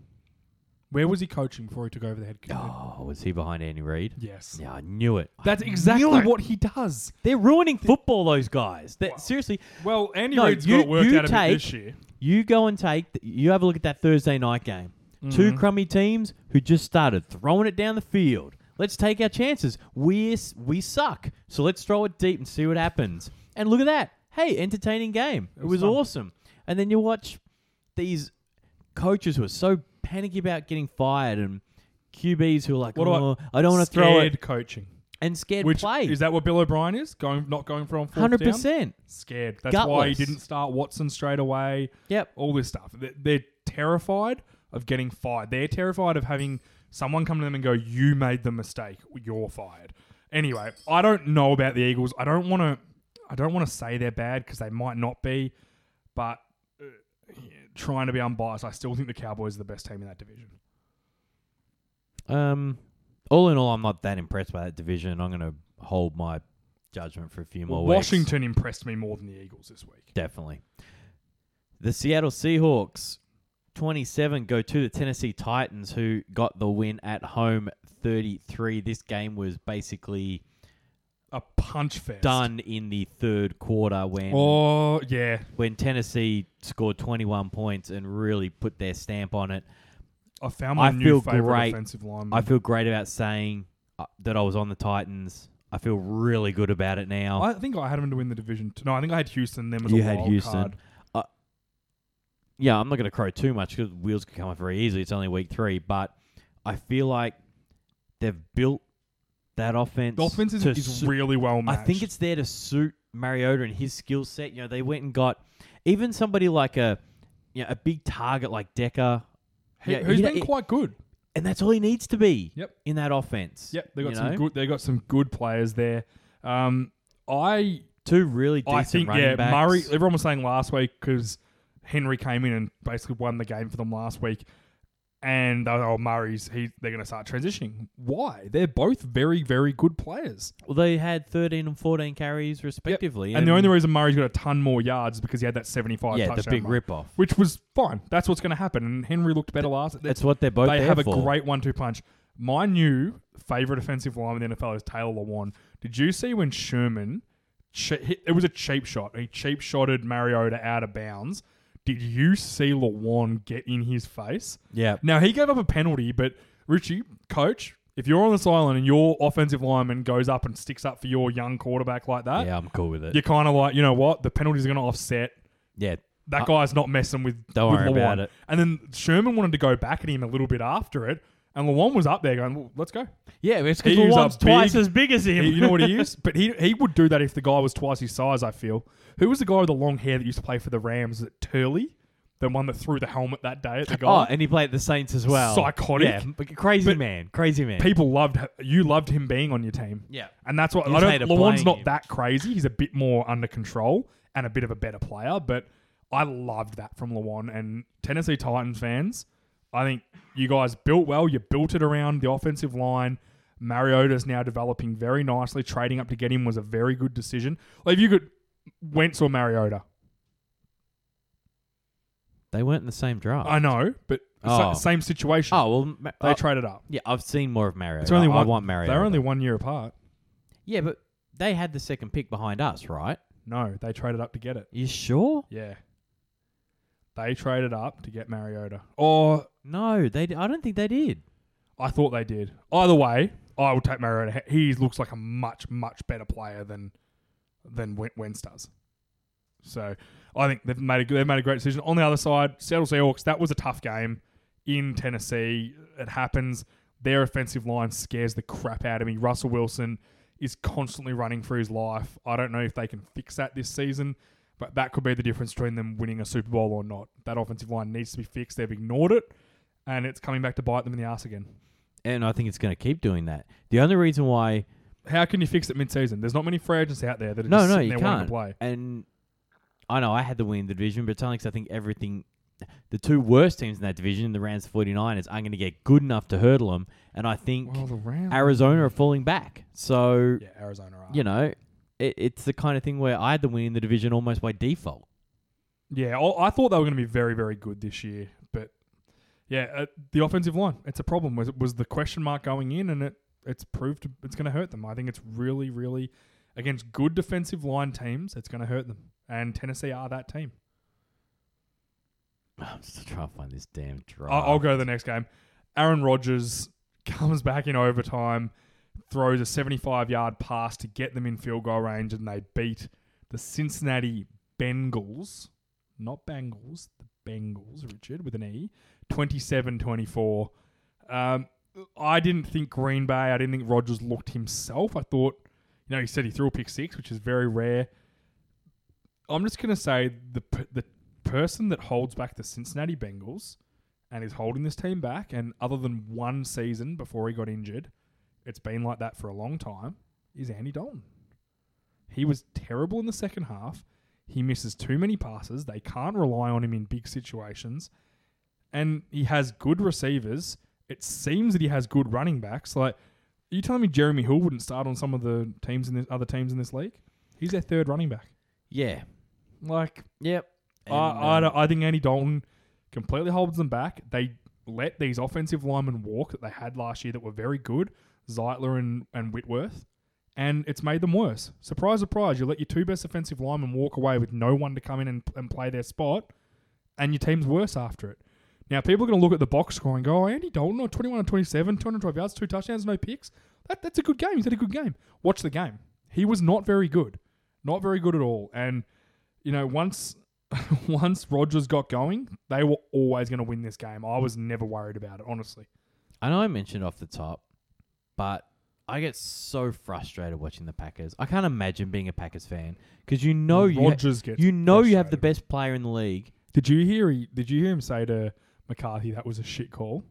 Where was he coaching before he took over the head coach? Oh, was he behind Andy Reid? Yes. Yeah, I knew it. That's I exactly what he does. They're ruining football. Those guys. They're- Seriously, Well, Andy No, Reid's got it worked you out take- this year. you go and take. You have a look at that Thursday night game. Two Mhm. crummy teams who just started throwing it down the field. Let's take our chances. We we suck, so let's throw it deep and see what happens. And look at that. Hey, entertaining game. It was was awesome. And then you watch these coaches who are so panicky about getting fired and QBs who are like, What do I- oh, I, don't want to throw it Scared coaching. and scared Which play. is that what Bill O'Brien is? Going not going for on fourth Hundred down? percent. Scared. That's why he didn't start Watson straight away. Yep. All this stuff. They're, they're terrified of getting fired. They're terrified of having someone come to them and go, "You made the mistake. You're fired." Anyway, I don't know about the Eagles. I don't want to. I don't want to say they're bad because they might not be, but uh, trying to be unbiased, I still think the Cowboys are the best team in that division. Um, all in all, I'm not that impressed by that division. I'm going to hold my judgment for a few more weeks. Washington impressed me more than the Eagles this week. definitely. The Seattle Seahawks, 27, go to the Tennessee Titans, who got the win at home, 33. This game was basically A punch fest. done in the third quarter when Oh yeah, when Tennessee scored 21 points and really put their stamp on it. I found my I new feel favorite great. offensive lineman. I feel great about saying uh, that I was on the Titans. I feel really good about it now. I think I had them to win the division. T- no, I think I had Houston. Them as You a had wild Houston. card. Yeah, I'm not going to crow too much because wheels could come off very easily. It's only week three, but I feel like they've built that offense. The offense is, to is su- really well I think it's there to suit Mariota and his skill set. You know, they went and got even somebody like a you know, a big target like Decker, He, yeah, who's he- been he- quite good. and that's all he needs to be. Yep. in that offense. Yep, they got some know? good. They got some good players there. Um, I Two really decent I think yeah, backs. Murray. Everyone was saying last week because Henry came in and basically won the game for them last week, and oh Murray's he they're going to start transitioning. Why? They're both very very good players. Well, they had 13 and 14 carries respectively, And the only reason Murray's got a ton more yards is because he had that seventy-five. yeah, the touchdown big mark, rip off. which was fine. That's what's going to happen. And Henry looked better last. That's what they're both they there have for. a great one-two punch. My new favorite offensive lineman in the NFL is Taylor Lewan. Did you see when Sherman? Che- hit, it was a cheap shot. He cheap shotted Mariota out of bounds. Did you see Lewan get in his face? Yeah, Now he gave up a penalty, but Richie, coach, if you're on this island and your offensive lineman goes up and sticks up for your young quarterback like that, yeah, I'm cool with it. you're kind of like, you know what? The penalties are going to offset. Yeah, That Uh, guy's not messing with. don't with worry about it. And then Sherman wanted to go back at him a little bit after it, and Lewan was up there going, well, "Let's go." Yeah, it's He because a Lewan's twice big- as big as him. He- you know what he *laughs* is? But he he would do that if the guy was twice his size. I feel. Who was the guy with the long hair that used to play for the Rams? Is it Turley, the one that threw the helmet that day at the guy? oh, and he played at the Saints as well. Psychotic. Yeah, but crazy But man, crazy man. People loved you loved him being on your team, yeah, and that's what You I just don't. hated playing not him. that crazy. He's a bit more under control and a bit of a better player, but I loved that from Lewan and Tennessee Titans fans. I think you guys built well. You built it around the offensive line. Mariota's now developing very nicely. Trading up to get him was a very good decision. Like if you could Wentz or Mariota, they weren't in the same draft. I know, but sa- Oh. same situation. Oh well, Ma- they uh, traded up. yeah, I've seen more of Mariota. It's only I, I one- want Mario. They're only one year apart. yeah, but they had the second pick behind us, right? No, they traded up to get it. You sure? Yeah. They traded up to get Mariota. Or No, they. d- I don't think they did. I thought they did. Either way, I will take Mariota. He looks like a much, much better player than than Wen- Wentz does. So I think they've made a they've made a great decision. On the other side, Seattle Seahawks. That was a tough game in Tennessee. It happens. Their offensive line scares the crap out of me. Russell Wilson, is constantly running for his life. I don't know if they can fix that this season, but that could be the difference between them winning a Super Bowl or not. That offensive line needs to be fixed. They've ignored it, and it's coming back to bite them in the ass again. And I think it's going to keep doing that. The only reason why How can you fix it mid-season? There's not many free agents out there that are No, just no, sitting you there wanting can't. to play. and I know I had the win in the division, but it's only 'cause I think everything, the two worst teams in that division, the Rams 49ers, aren't going to get good enough to hurdle them. And I think Well, the Rams, Arizona are falling back. So, yeah, Arizona are. you know, it, it's the kind of thing where I had the win in the division almost by default. Yeah, I I thought they were going to be very, very good this year, but yeah, uh, the offensive line it's a problem. Was was the question mark going in, and it it's proved it's going to hurt them. I think it's really, really against good defensive line teams, it's going to hurt them, and Tennessee are that team. *sighs* I'm still trying to find this damn draft. I- I'll go to the next game. Aaron Rodgers comes back in overtime, throws a 75 yard pass to get them in field goal range, and they beat the Cincinnati Bengals, not Bengals, the Bengals, Richard, with an E, 27 24. Um, I didn't think Green Bay, I didn't think Rodgers looked himself. I thought, you know, he said he threw a pick six, which is very rare. I'm just going to say the, the person that holds back the Cincinnati Bengals and is holding this team back. And other than one season before he got injured, it's been like that for a long time. Is Andy Dalton? He was terrible in the second half. He misses too many passes. They can't rely on him in big situations, and he has good receivers. It seems that he has good running backs. Like, are you telling me Jeremy Hill wouldn't start on some of the teams in this other teams in this league? He's their third running back. yeah. Like, Yep. I, I, And, um, I think Andy Dalton completely holds them back. They let these offensive linemen walk that they had last year that were very good, Zeitler and, and Whitworth, and it's made them worse. Surprise, surprise, you let your two best offensive linemen walk away with no one to come in and, and play their spot, and your team's worse after it. Now, people are going to look at the box score and go, oh, Andy Dalton, or 21 and 27, 212 yards, two touchdowns, no picks. That, that's a good game. He's had a good game. Watch the game. He was not very good. Not very good at all. And, you know, once *laughs* once Rodgers got going, they were always going to win this game. I was never worried about it, honestly. I know I mentioned off the top, but I get so frustrated watching the Packers. I can't imagine being a Packers fan because you know you ha- gets you know you have the best player in the league. Did you hear? He, did you hear him say to McCarthy that was a shit call?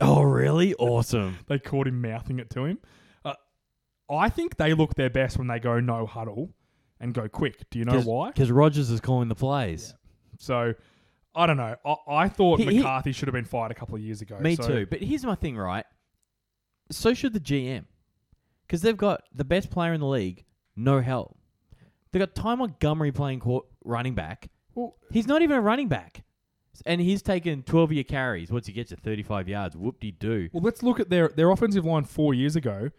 Oh, really? Awesome. *laughs* They caught him mouthing it to him. Uh, I think they look their best when they go no huddle and go quick. Do you know why? Because Rodgers is calling the plays. So I don't know. I, I thought He- he- McCarthy should have been fired a couple of years ago. Me So- too. But here's my thing, right? So should the GM. Because they've got the best player in the league, no help. They've got Ty Montgomery playing qu- running back. Well, He's not even a running back. And he's taken 12 of your carries. Once he gets to 35 yards, whoop de doo. Well, let's look at their their offensive line four years ago.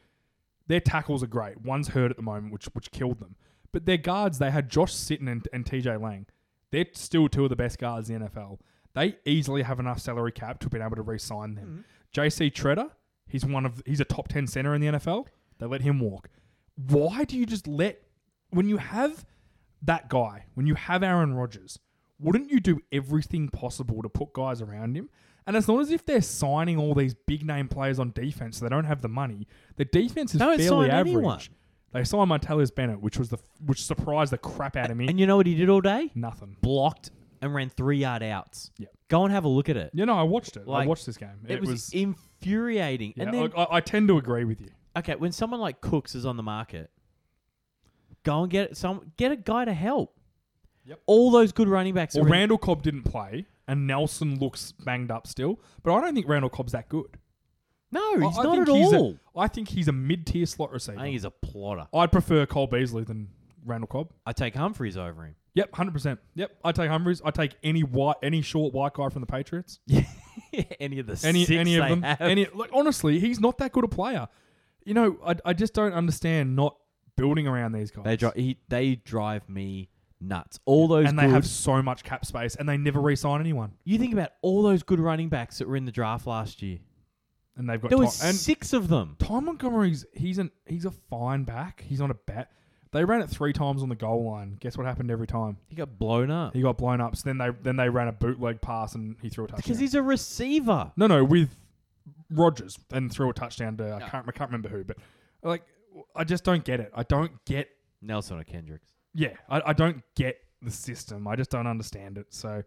Their tackles are great. One's hurt at the moment, which which killed them. But their guards, they had Josh Sitton and, and TJ Lang. They're still two of the best guards in the NFL. They easily have enough salary cap to have been able to re-sign them. Mm-hmm. JC Tretter, he's one of he's a top ten center in the NFL. They let him walk. Why do you just let when you have that guy, when you have Aaron Rodgers, wouldn't you do everything possible to put guys around him? And it's not as if they're signing all these big name players on defense. So they don't have the money. The defense is Don't fairly average. anyone. They signed Martellus Bennett, which was the which surprised the crap out of me. And you know what he did all day? Nothing. Blocked and ran three yard outs. Yeah. Go and have a look at it. You know, I watched it. I Like, watched this game. It, was, infuriating. yeah, and then, look, I, I tend to agree with you. okay, when someone like Cooks is on the market, go and get some get a guy to help. Yep. All those good running backs. Well, are in- Randall Cobb didn't play, and Nelson looks banged up still. But I don't think Randall Cobb's that good. no, he's I, I not think at he's all. I think he's a mid-tier slot receiver. I think he's a plotter. I'd prefer Cole Beasley than Randall Cobb. I take Humphries over him. Yep, hundred percent. Yep, I take Humphries. I take any white, any short white guy from the Patriots. *laughs* any of the Any, six any of them. have. Any, like honestly, he's not that good a player. You know, I, I just don't understand not building around these guys. They drive. He, they drive me nuts. All those and good. they have so much cap space, and they never re-sign anyone. you think about all those good running backs that were in the draft last year. And they've got There Ty- was six of them. Ty Montgomery's he's an he's a fine back. He's on a bat. They ran it three times on the goal line. Guess what happened every time? He got blown up He got blown up. So then they then they ran a bootleg pass and he threw a touchdown. because he's a receiver. no no with Rodgers and threw a touchdown to I can't I can't remember who, but like I just don't get it. I don't get. Nelson or Kendricks. Yeah, I, I don't get the system. I just don't understand it. So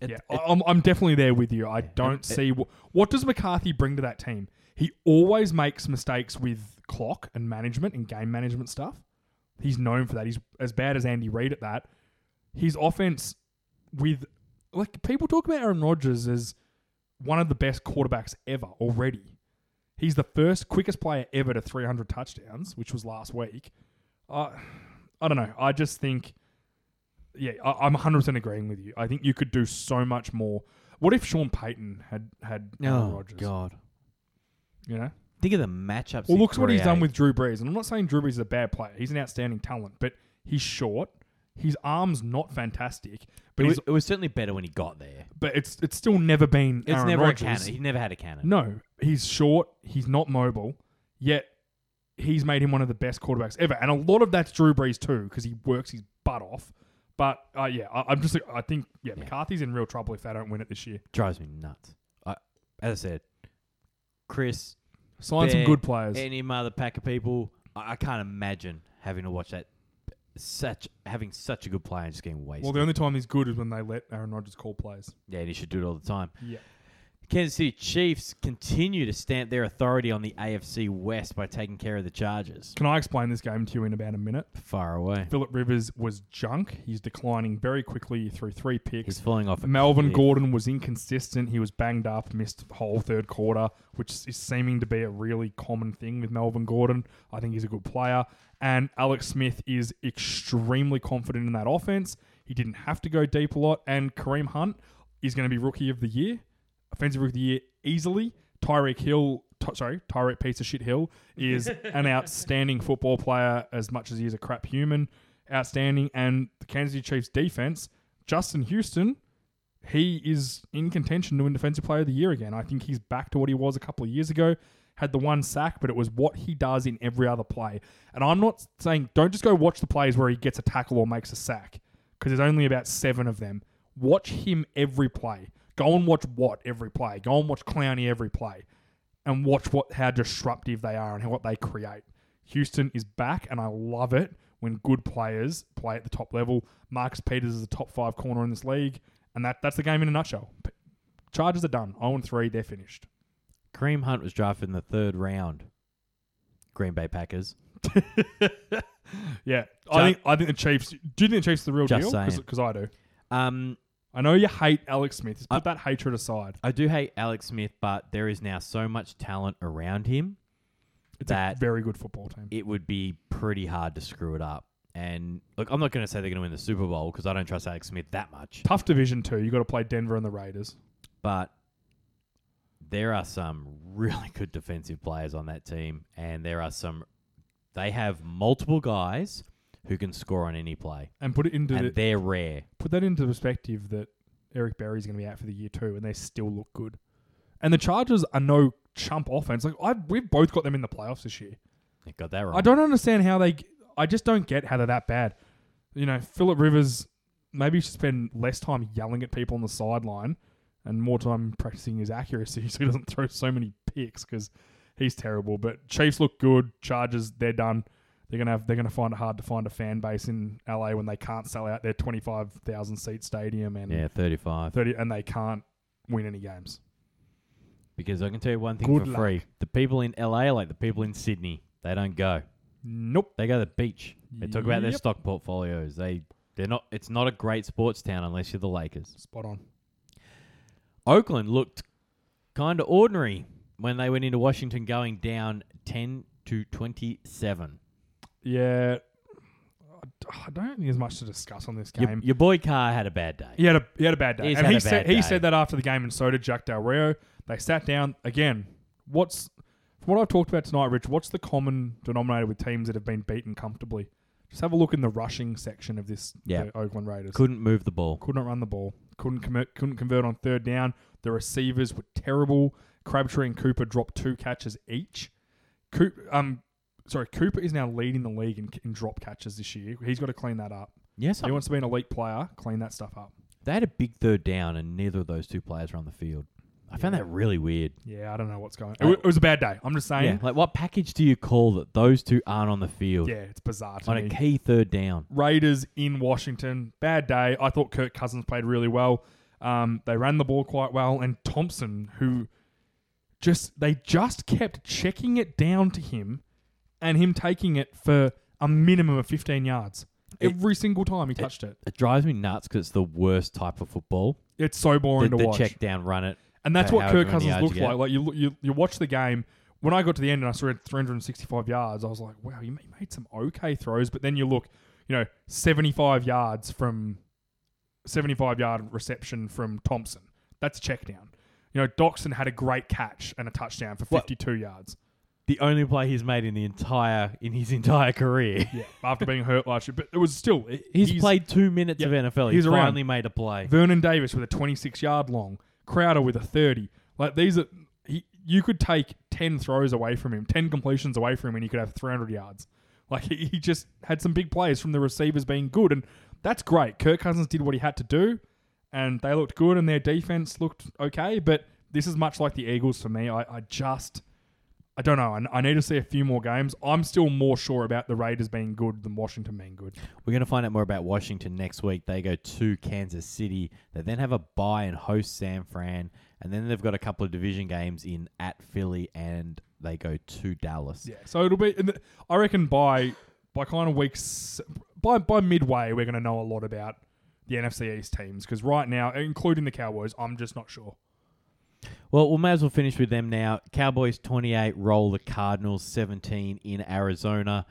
It- yeah, it- I, I'm I'm definitely there with you. I don't it- see what what does McCarthy bring to that team. He always makes mistakes with clock and management and game management stuff. He's known for that. He's as bad as Andy Reid at that. His offense with like people talk about Aaron Rodgers as one of the best quarterbacks ever already. He's the first quickest player ever to 300 touchdowns, which was last week. Uh, I don't know. I just think, yeah, I, I'm 100% agreeing with you. I think you could do so much more. What if Sean Payton had had Aaron Oh Rodgers? God! You know. Think of the matchups. Well, look what he's done with Drew Brees, and I'm not saying Drew Brees is a bad player. He's an outstanding talent, but he's short. His arm's not fantastic, but It was, it was certainly better when he got there. but it's it's still never been It's Aaron never Rodgers. a cannon. He never had a cannon. No, he's short. He's not mobile. Yet he's made him one of the best quarterbacks ever, and a lot of that's Drew Brees too, because he works his butt off. But uh, yeah, I, I'm just I think yeah, Yeah. McCarthy's in real trouble if they don't win it this year. drives me nuts. I, as I said, Chris, Sign some good players. any other pack of people, I, I can't imagine having to watch that. Such having such a good player and just getting wasted. well, the only time he's good is when they let Aaron Rodgers call plays. yeah, and he should do it all the time. Yeah. Kansas City Chiefs continue to stamp their authority on the AFC West by taking care of the Chargers. Can I explain this game to you in about a minute? Far away. Philip Rivers was junk. He's declining very quickly through three picks. He's falling off. Melvin cliff. Gordon was inconsistent. He was banged up, missed the whole third quarter, which is seeming to be a really common thing with Melvin Gordon. I think he's a good player. And Alex Smith is extremely confident in that offense. He didn't have to go deep a lot. And Kareem Hunt is going to be rookie of the year, offensive rookie of the year easily. Tyreek Hill, t- sorry, Tyreek piece of shit Hill is *laughs* an outstanding football player as much as he is a crap human. Outstanding. And the Kansas City Chiefs defense, Justin Houston, he is in contention to win Defensive Player of the Year again. I think he's back to what he was a couple of years ago. Had the one sack, but it was what he does in every other play. And I'm not saying don't just go watch the plays where he gets a tackle or makes a sack, because there's only about seven of them. Watch him every play. Go and watch Watt every play. Go and watch Clowney every play, and watch what how disruptive they are and how, what they create. Houston is back, and I love it when good players play at the top level. Marcus Peters is a top five corner in this league, and that that's the game in a nutshell. Chargers are done. 0 and 3, they're finished. Kareem Hunt was drafted in the third round. Green Bay Packers. *laughs* Yeah, I think I think the Chiefs. Do you think the Chiefs are the real Just deal? Because I do. Um, I know you hate Alex Smith. Just put I- that hatred aside. I do hate Alex Smith, but there is now so much talent around him It's that a very good football team. it would be pretty hard to screw it up. And look, I'm not going to say they're going to win the Super Bowl because I don't trust Alex Smith that much. Tough division too. You got to play Denver and the Raiders. But there are some *laughs* really good defensive players on that team, and there are some. They have multiple guys who can score on any play, And put it into and the, they're rare. put that into perspective that Eric Berry's going to be out for the year too, and they still look good. And the Chargers are no chump offense. Like I, we've both got them in the playoffs this year. They got that wrong. I don't understand how they. I just don't get how they're that bad. You know, Philip Rivers maybe he should spend less time yelling at people on the sideline and more time practicing his accuracy *laughs* so he doesn't throw so many picks because he's terrible. But Chiefs look good. Chargers, they're done. They're gonna have. They're gonna find it hard to find a fan base in LA when they can't sell out their twenty five thousand seat stadium and Yeah, 35. thirty, and they can't win any games. Because I can tell you one thing Good for luck. free: the people in LA like the people in Sydney. They don't go. Nope. They go to the beach. They talk about their Yep. stock portfolios. They they're not. It's not a great sports town unless you're the Lakers. Spot on. Oakland looked kind of ordinary when they went into Washington, going down ten to twenty-seven. Yeah. I- don't think there's much to discuss on this game. your boy Carr had a bad day. He had a he had a bad day, He's and had he a said bad he said that after the game, and so did Jack Del Rio. They sat down again. What's from what I've talked about tonight, Rich? What's the common denominator with teams that have been beaten comfortably? Just have a look in the rushing section of this. Yeah. the Oakland Raiders Couldn't move the ball. couldn't run the ball, couldn't commit, couldn't convert on third down. The receivers were terrible. Crabtree and Cooper dropped two catches each. Coop, um, sorry, Cooper is now leading the league in, in drop catches this year. He's got to clean that up. Yes, He wants to be an elite player. Clean that stuff up. they had a big third down, and neither of those two players were on the field. I found that really weird. Yeah, I don't know what's going. It, wa- it was a bad day. I'm just Yeah, saying. like what package do you call that those two aren't on the field Yeah, it's bizarre to on me. a key third down? Raiders in Washington, bad day. I thought Kirk Cousins played really well. Um, they ran the ball quite well, and Thompson, who just they just kept checking it down to him, and him taking it for a minimum of 15 yards It- every single time he touched it. It drives me nuts because it's the worst type of football. It's so boring the to watch. check down, run it. And that's what Kirk Cousins looked like. Like you, you, you watch the game. When I got to the end and I saw it 365 yards, I was like, wow, you made some okay throws. But then you look, you know, 75 yards from 75 yard reception from Thompson. That's a check down. You know, Doctson had a great catch and a touchdown for What- 52 yards. The only play he's made in the entire in his entire career. *laughs* Yeah, after being hurt last year, but it was still He's, played two minutes yeah, of NFL. he's He's, around. finally made a play. Vernon Davis with a 26 yard long, Crowder with a 30. Like these are, he, you could take 10 throws away from him, 10 completions away from him, and you could have 300 yards. Like he, he just had some big plays from the receivers being good, and that's great. Kirk Cousins did what he had to do, and they looked good, and their defense looked okay. But this is much like the Eagles for me. I, I just, I don't know. I, I need to see a few more games. I'm still more sure about the Raiders being good than Washington being good. We're going to find out more about Washington next week. They go to Kansas City. They then have a bye and host San Fran, and then they've got a couple of division games in at Philly, and they go to Dallas. Yeah, so it'll be. the- I reckon by by kind of weeks by by midway, we're going to know a lot about the NFC East teams because right now, including the Cowboys, I'm just not sure. Well, we may as well finish with them now. Cowboys 28 roll the Cardinals 17 in Arizona.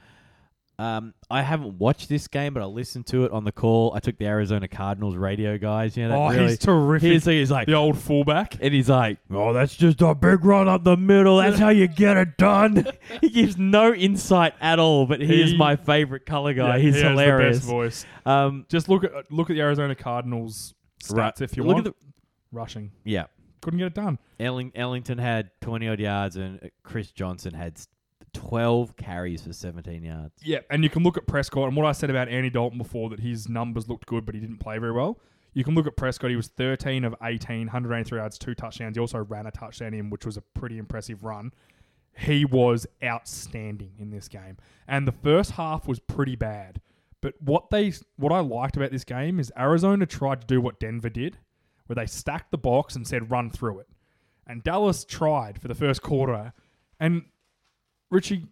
Um, I haven't watched this game, but I listened to it on the call. I took the Arizona Cardinals radio guys. You know, that oh, really, he's terrific. he's, he's like, the old fullback. and he's like, oh, that's just a big run up the middle. That's how you get it done. *laughs* he gives no insight at all, but he, is my favorite color guy. Yeah, He's he has hilarious. The best voice. Um, Just look at look at the Arizona Cardinals stats Right. if you look want. at the Rushing yeah. Couldn't get it done. Elling, Ellington had 20 odd yards, and uh, Chris Johnson had 12 carries for 17 yards. Yeah, and you can look at Prescott and what I said about Andy Dalton before that his numbers looked good, but he didn't play very well. You can look at Prescott. He was 13 of 18, 183 yards, two touchdowns. He also ran a touchdown in, which was a pretty impressive run. He was outstanding in this game, and the first half was pretty bad. But what they what I liked about this game is Arizona tried to do what Denver did, where they stacked the box and said run through it, and Dallas tried for the first quarter, and Richie,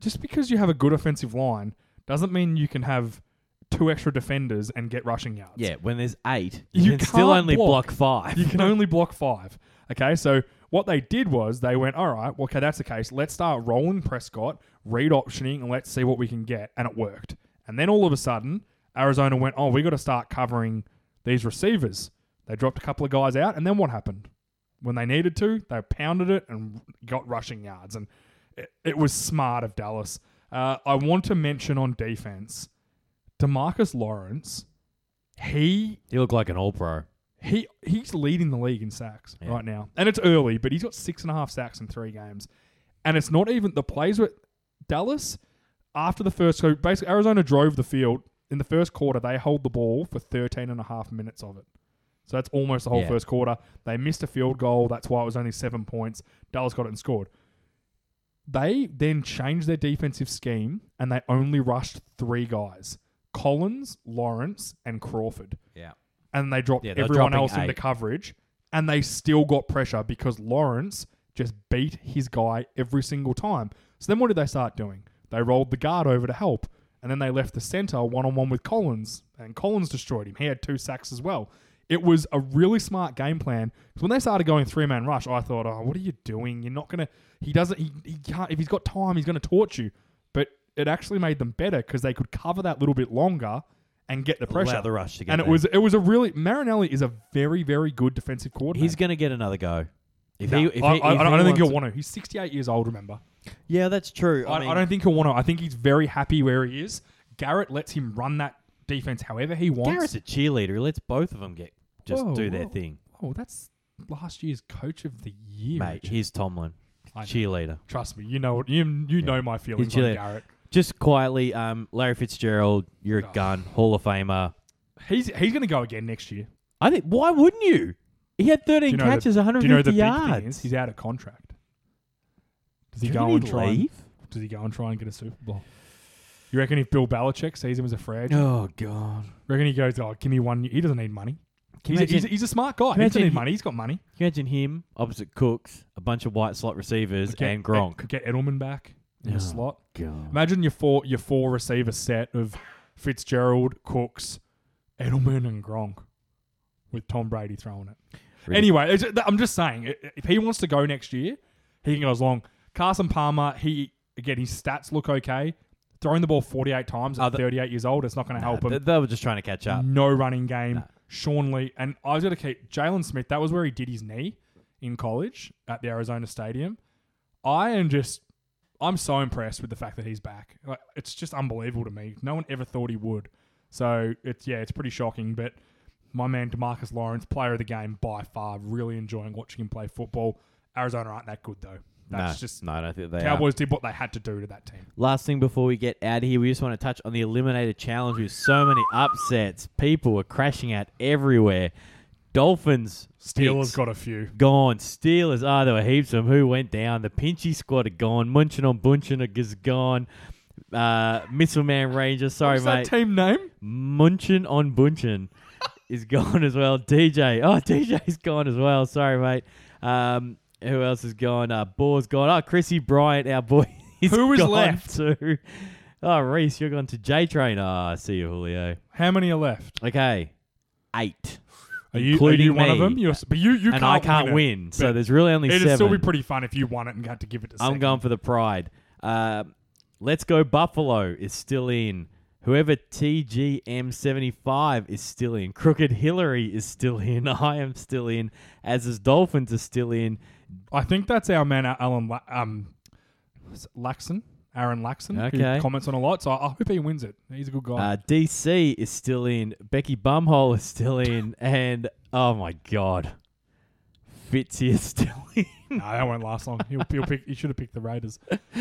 just because you have a good offensive line doesn't mean you can have two extra defenders and get rushing yards. Yeah, when there's eight, you, You can still only block. block, five. You can *laughs* only block five. Okay, so what they did was they went, all right, well, okay, that's the case. Let's start rolling Prescott, read optioning, and let's see what we can get. And it worked. And then all of a sudden, Arizona went, oh, we got to start covering these receivers. They dropped a couple of guys out, and then what happened? When they needed to, they pounded it and got rushing yards. And it, it was smart of Dallas. Uh, I want to mention on defense, Demarcus Lawrence, he he looked like an all pro. he he's leading the league in sacks Yeah. right now, and it's early, but he's got six and a half sacks in three games, and it's not even the plays with Dallas after the first. So basically, Arizona drove the field in the first quarter. They hold the ball for 13 and a half minutes of it, so that's almost the whole Yeah. first quarter. They missed a field goal. That's why it was only seven points. Dallas got it and scored. They then changed their defensive scheme, and they only rushed three guys: Collins, Lawrence, and Crawford Yeah. and they dropped Yeah, everyone else into eight. coverage, and they still got pressure because Lawrence just beat his guy every single time. So then what did they start doing? They rolled the guard over to help, and then they left the center one on one with Collins, and Collins destroyed him. He had two sacks as well. It was a really smart game plan. 'Cause when they started going three man rush, I thought, oh, what are you doing? You're not gonna. He doesn't. He, he can't. If he's got time, he's gonna torch you. But it actually made them better because they could cover that little bit longer and get the pressure Allow the rush to get and it was it was a really Marinelli is a very very good defensive coordinator. He's going to get another go. If No, he, if I, he, I- I don't think he'll want to. He's 68 years old. Remember, Yeah, that's true. I, I, mean, I don't think he'll want to. I think he's very happy where he is. Garrett lets him run that defense however he wants. Garrett's a cheerleader. He lets both of them get just Whoa, do their thing, oh, that's last year's coach of the year. mate. Richard. He's Tomlin, I know. cheerleader. Trust me, you know what you you know my feelings on cheerleader. Garrett. Just quietly, um, Larry Fitzgerald, you're a Oh. gun, Hall of Famer. He's he's going to go again next year. I think. Why wouldn't you? He had 13 you know the- catches, Do 150 you know the big yards. thing is he's out of contract. Does he you go and try? And, leave? does he go and try and get a Super Bowl? You reckon if Bill Belichick sees him as a free agent, Oh god. reckon he goes, "Oh, give me one." year." He doesn't need money. He's a, he's, a, he's a smart guy. He you doesn't imagine need money. He's got money. can you imagine him opposite Cooks, a bunch of white slot receivers, Get, and Gronk? Get Edelman back in Oh. the slot. God. Imagine your four your four receiver set of Fitzgerald, Cooks, Edelman, and Gronk, with Tom Brady throwing it. Really- Anyway, I'm just saying, if he wants to go next year, he can go as long. Carson Palmer, he again, his stats look okay. Throwing the ball 48 times at Oh, the- 38 years old, it's not going to help him. They, they were just trying to catch up. No running game. Nah. Sean Lee, and I was to keep Jaylon Smith. That was where he did his knee in college at the Arizona Stadium. I am just, I'm so impressed with the fact that he's back. Like, it's just unbelievable to me. No one ever thought he would. So it's yeah, it's pretty shocking. But my man Demarcus Lawrence, player of the game by far, really enjoying watching him play football. Arizona aren't that good though. That's no, just no, I don't think they are. Cowboys did what they had to do to that team. Last thing before we get out of here, we just want to touch on the Eliminator Challenge with so many upsets. People were crashing out everywhere. Dolphins, Steelers got a few. gone. Steelers, ah, there were heaps of them. Who went down? The Pinchy squad are gone. Munching on Bunchen is gone. Uh, Missile Man Ranger, sorry, mate. What's mate. that team name? Munchin on Bunchen is *laughs* gone as well. DJ, oh DJ's gone as well. Sorry, mate. Um, who else is gone? Uh, Boar's gone. Oh, Chrissy Bryant, our boy. *laughs* He's Who is gone left? Too. Oh, Reese, you're gone to J Train. Ah, I see you, Julio. How many are left? Okay, eight, Are you, are Including you one of them? You're, but you, you and can't I can't win. it. so there's really only It'd seven. still be pretty fun if you won it and had to give it to. Someone. I'm second. going for the pride. Um, Let's go Buffalo is still in. Whoever TGM75 is still in. Crooked Hillary is still in. *laughs* I am still in. As is Dolphins are still in. I think that's our man, Alan La- um, Laxon, Aaron Laxon, Okay. who comments on a lot. So I hope he wins it. He's a good guy. Uh, DC is still in. Becky Bumhole is still in. *laughs* And oh my God, Fitzy is still *laughs* in. no, that won't last long. He'll, he'll pick. He should have picked the Raiders. *laughs*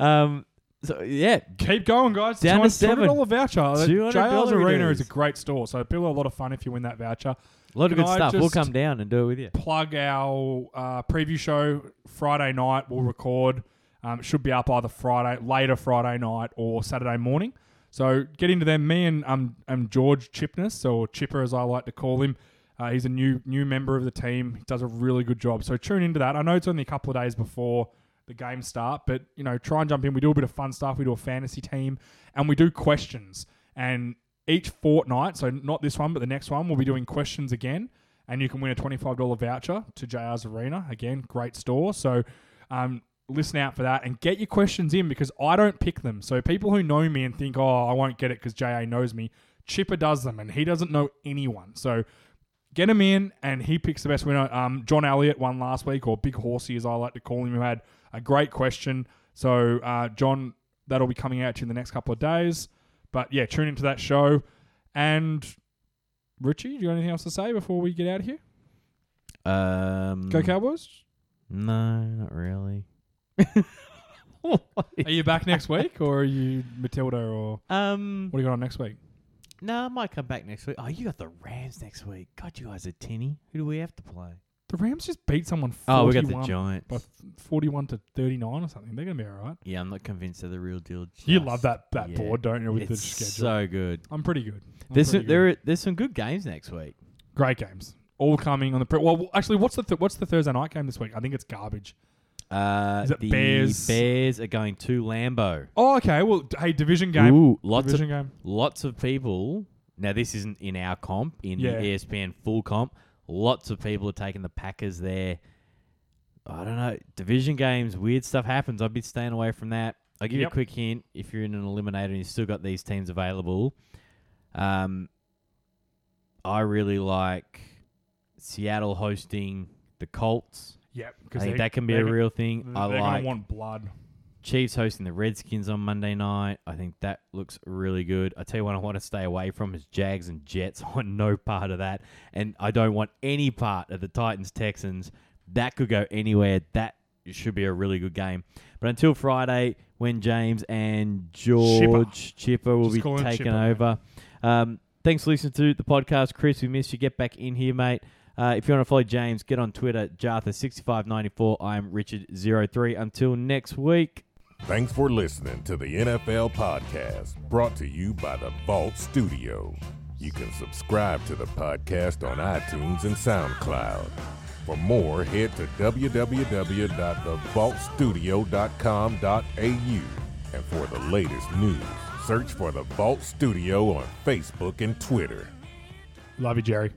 Um, so yeah, Keep going, guys. Down to Two seven. hundred dollar voucher. $200 JL's Arena is a great store, so it'll be a lot of fun if you win that voucher. A lot of Can good I stuff. We'll just- come down and do it with you. plug our uh, preview show Friday night. We'll record. Um, it should be up either Friday, later Friday night, or Saturday morning. So get into them. Me and um, um George Chipness, or Chipper as I like to call him. Uh, he's a new new member of the team. He does a really good job. So tune into that. I know it's only a couple of days before the games start, but you know, try and jump in. We do a bit of fun stuff. We do a fantasy team, and we do questions. And each fortnight, so not this one, but the next one, we'll be doing questions again and you can win a $25 voucher to JR's Arena. Again, great store. So um, listen out for that and get your questions in because I don't pick them. So people who know me and think, oh, I won't get it because JA knows me, Chipper does them and he doesn't know anyone. So get him in and he picks the best winner. Um, John Elliott won last week, or Big Horsey as I like to call him, who had a great question. So uh, John, that'll be coming out to you in the next couple of days. But yeah, tune into that show. And Richie, do you got anything else to say before we get out of here? Um, Go Cowboys. No, not really. *laughs* Are you back next week, or are you Matilda, or um, what do you got on next week? no, I might come back next week. Oh, you got the Rams next week. God, you guys are tinny. Who do we have to play? The Rams just beat someone. 41 Oh, we got the Giants. by forty-one to thirty-nine or something. They're gonna be all right. Yeah, I'm not convinced they're the real deal. You love that that yet. board, don't you? With the It's schedule, so good. I'm pretty good. I'm There's pretty some, there good. are, there's some good games next week. great games, all coming on the. Pre- well, actually, what's the th- what's the Thursday night game this week? I think it's garbage. Uh, Is it the Bears? Bears are going to Lambeau. Oh, okay. Well, hey, division game. Ooh, lots division of game. lots of people. Now this isn't in our comp in Yeah. the ESPN full comp. Lots of people are taking the Packers there. I don't know. Division games, weird stuff happens. I'd be staying away from that. I'll give you a quick hint if you're in an eliminator and you've still got these teams available. Um, I really like Seattle hosting the Colts. Yeah, because that can be a real thing. I like want blood. Chiefs hosting the Redskins on Monday night. I think that looks really good. I tell you what, I want to stay away from is Jags and Jets. *laughs* I want no part of that, and I don't want any part of the Titans Texans. That could go anywhere. That should be a really good game. But until Friday, when James and George Chipper, will Just be taking Chipper, over. Um, thanks for listening to the podcast, Chris. We miss you. Get back in here, mate. Uh, if you want to follow James, get on Twitter, Jartha6594. I'm Richard03. Until next week. Thanks for listening to the NFL podcast brought to you by the Vault Studio. You can subscribe to the podcast on iTunes and SoundCloud. For more, head to www.thevaultstudio.com.au. And for the latest news, search for the Vault Studio on Facebook and Twitter. Love you, Jerry.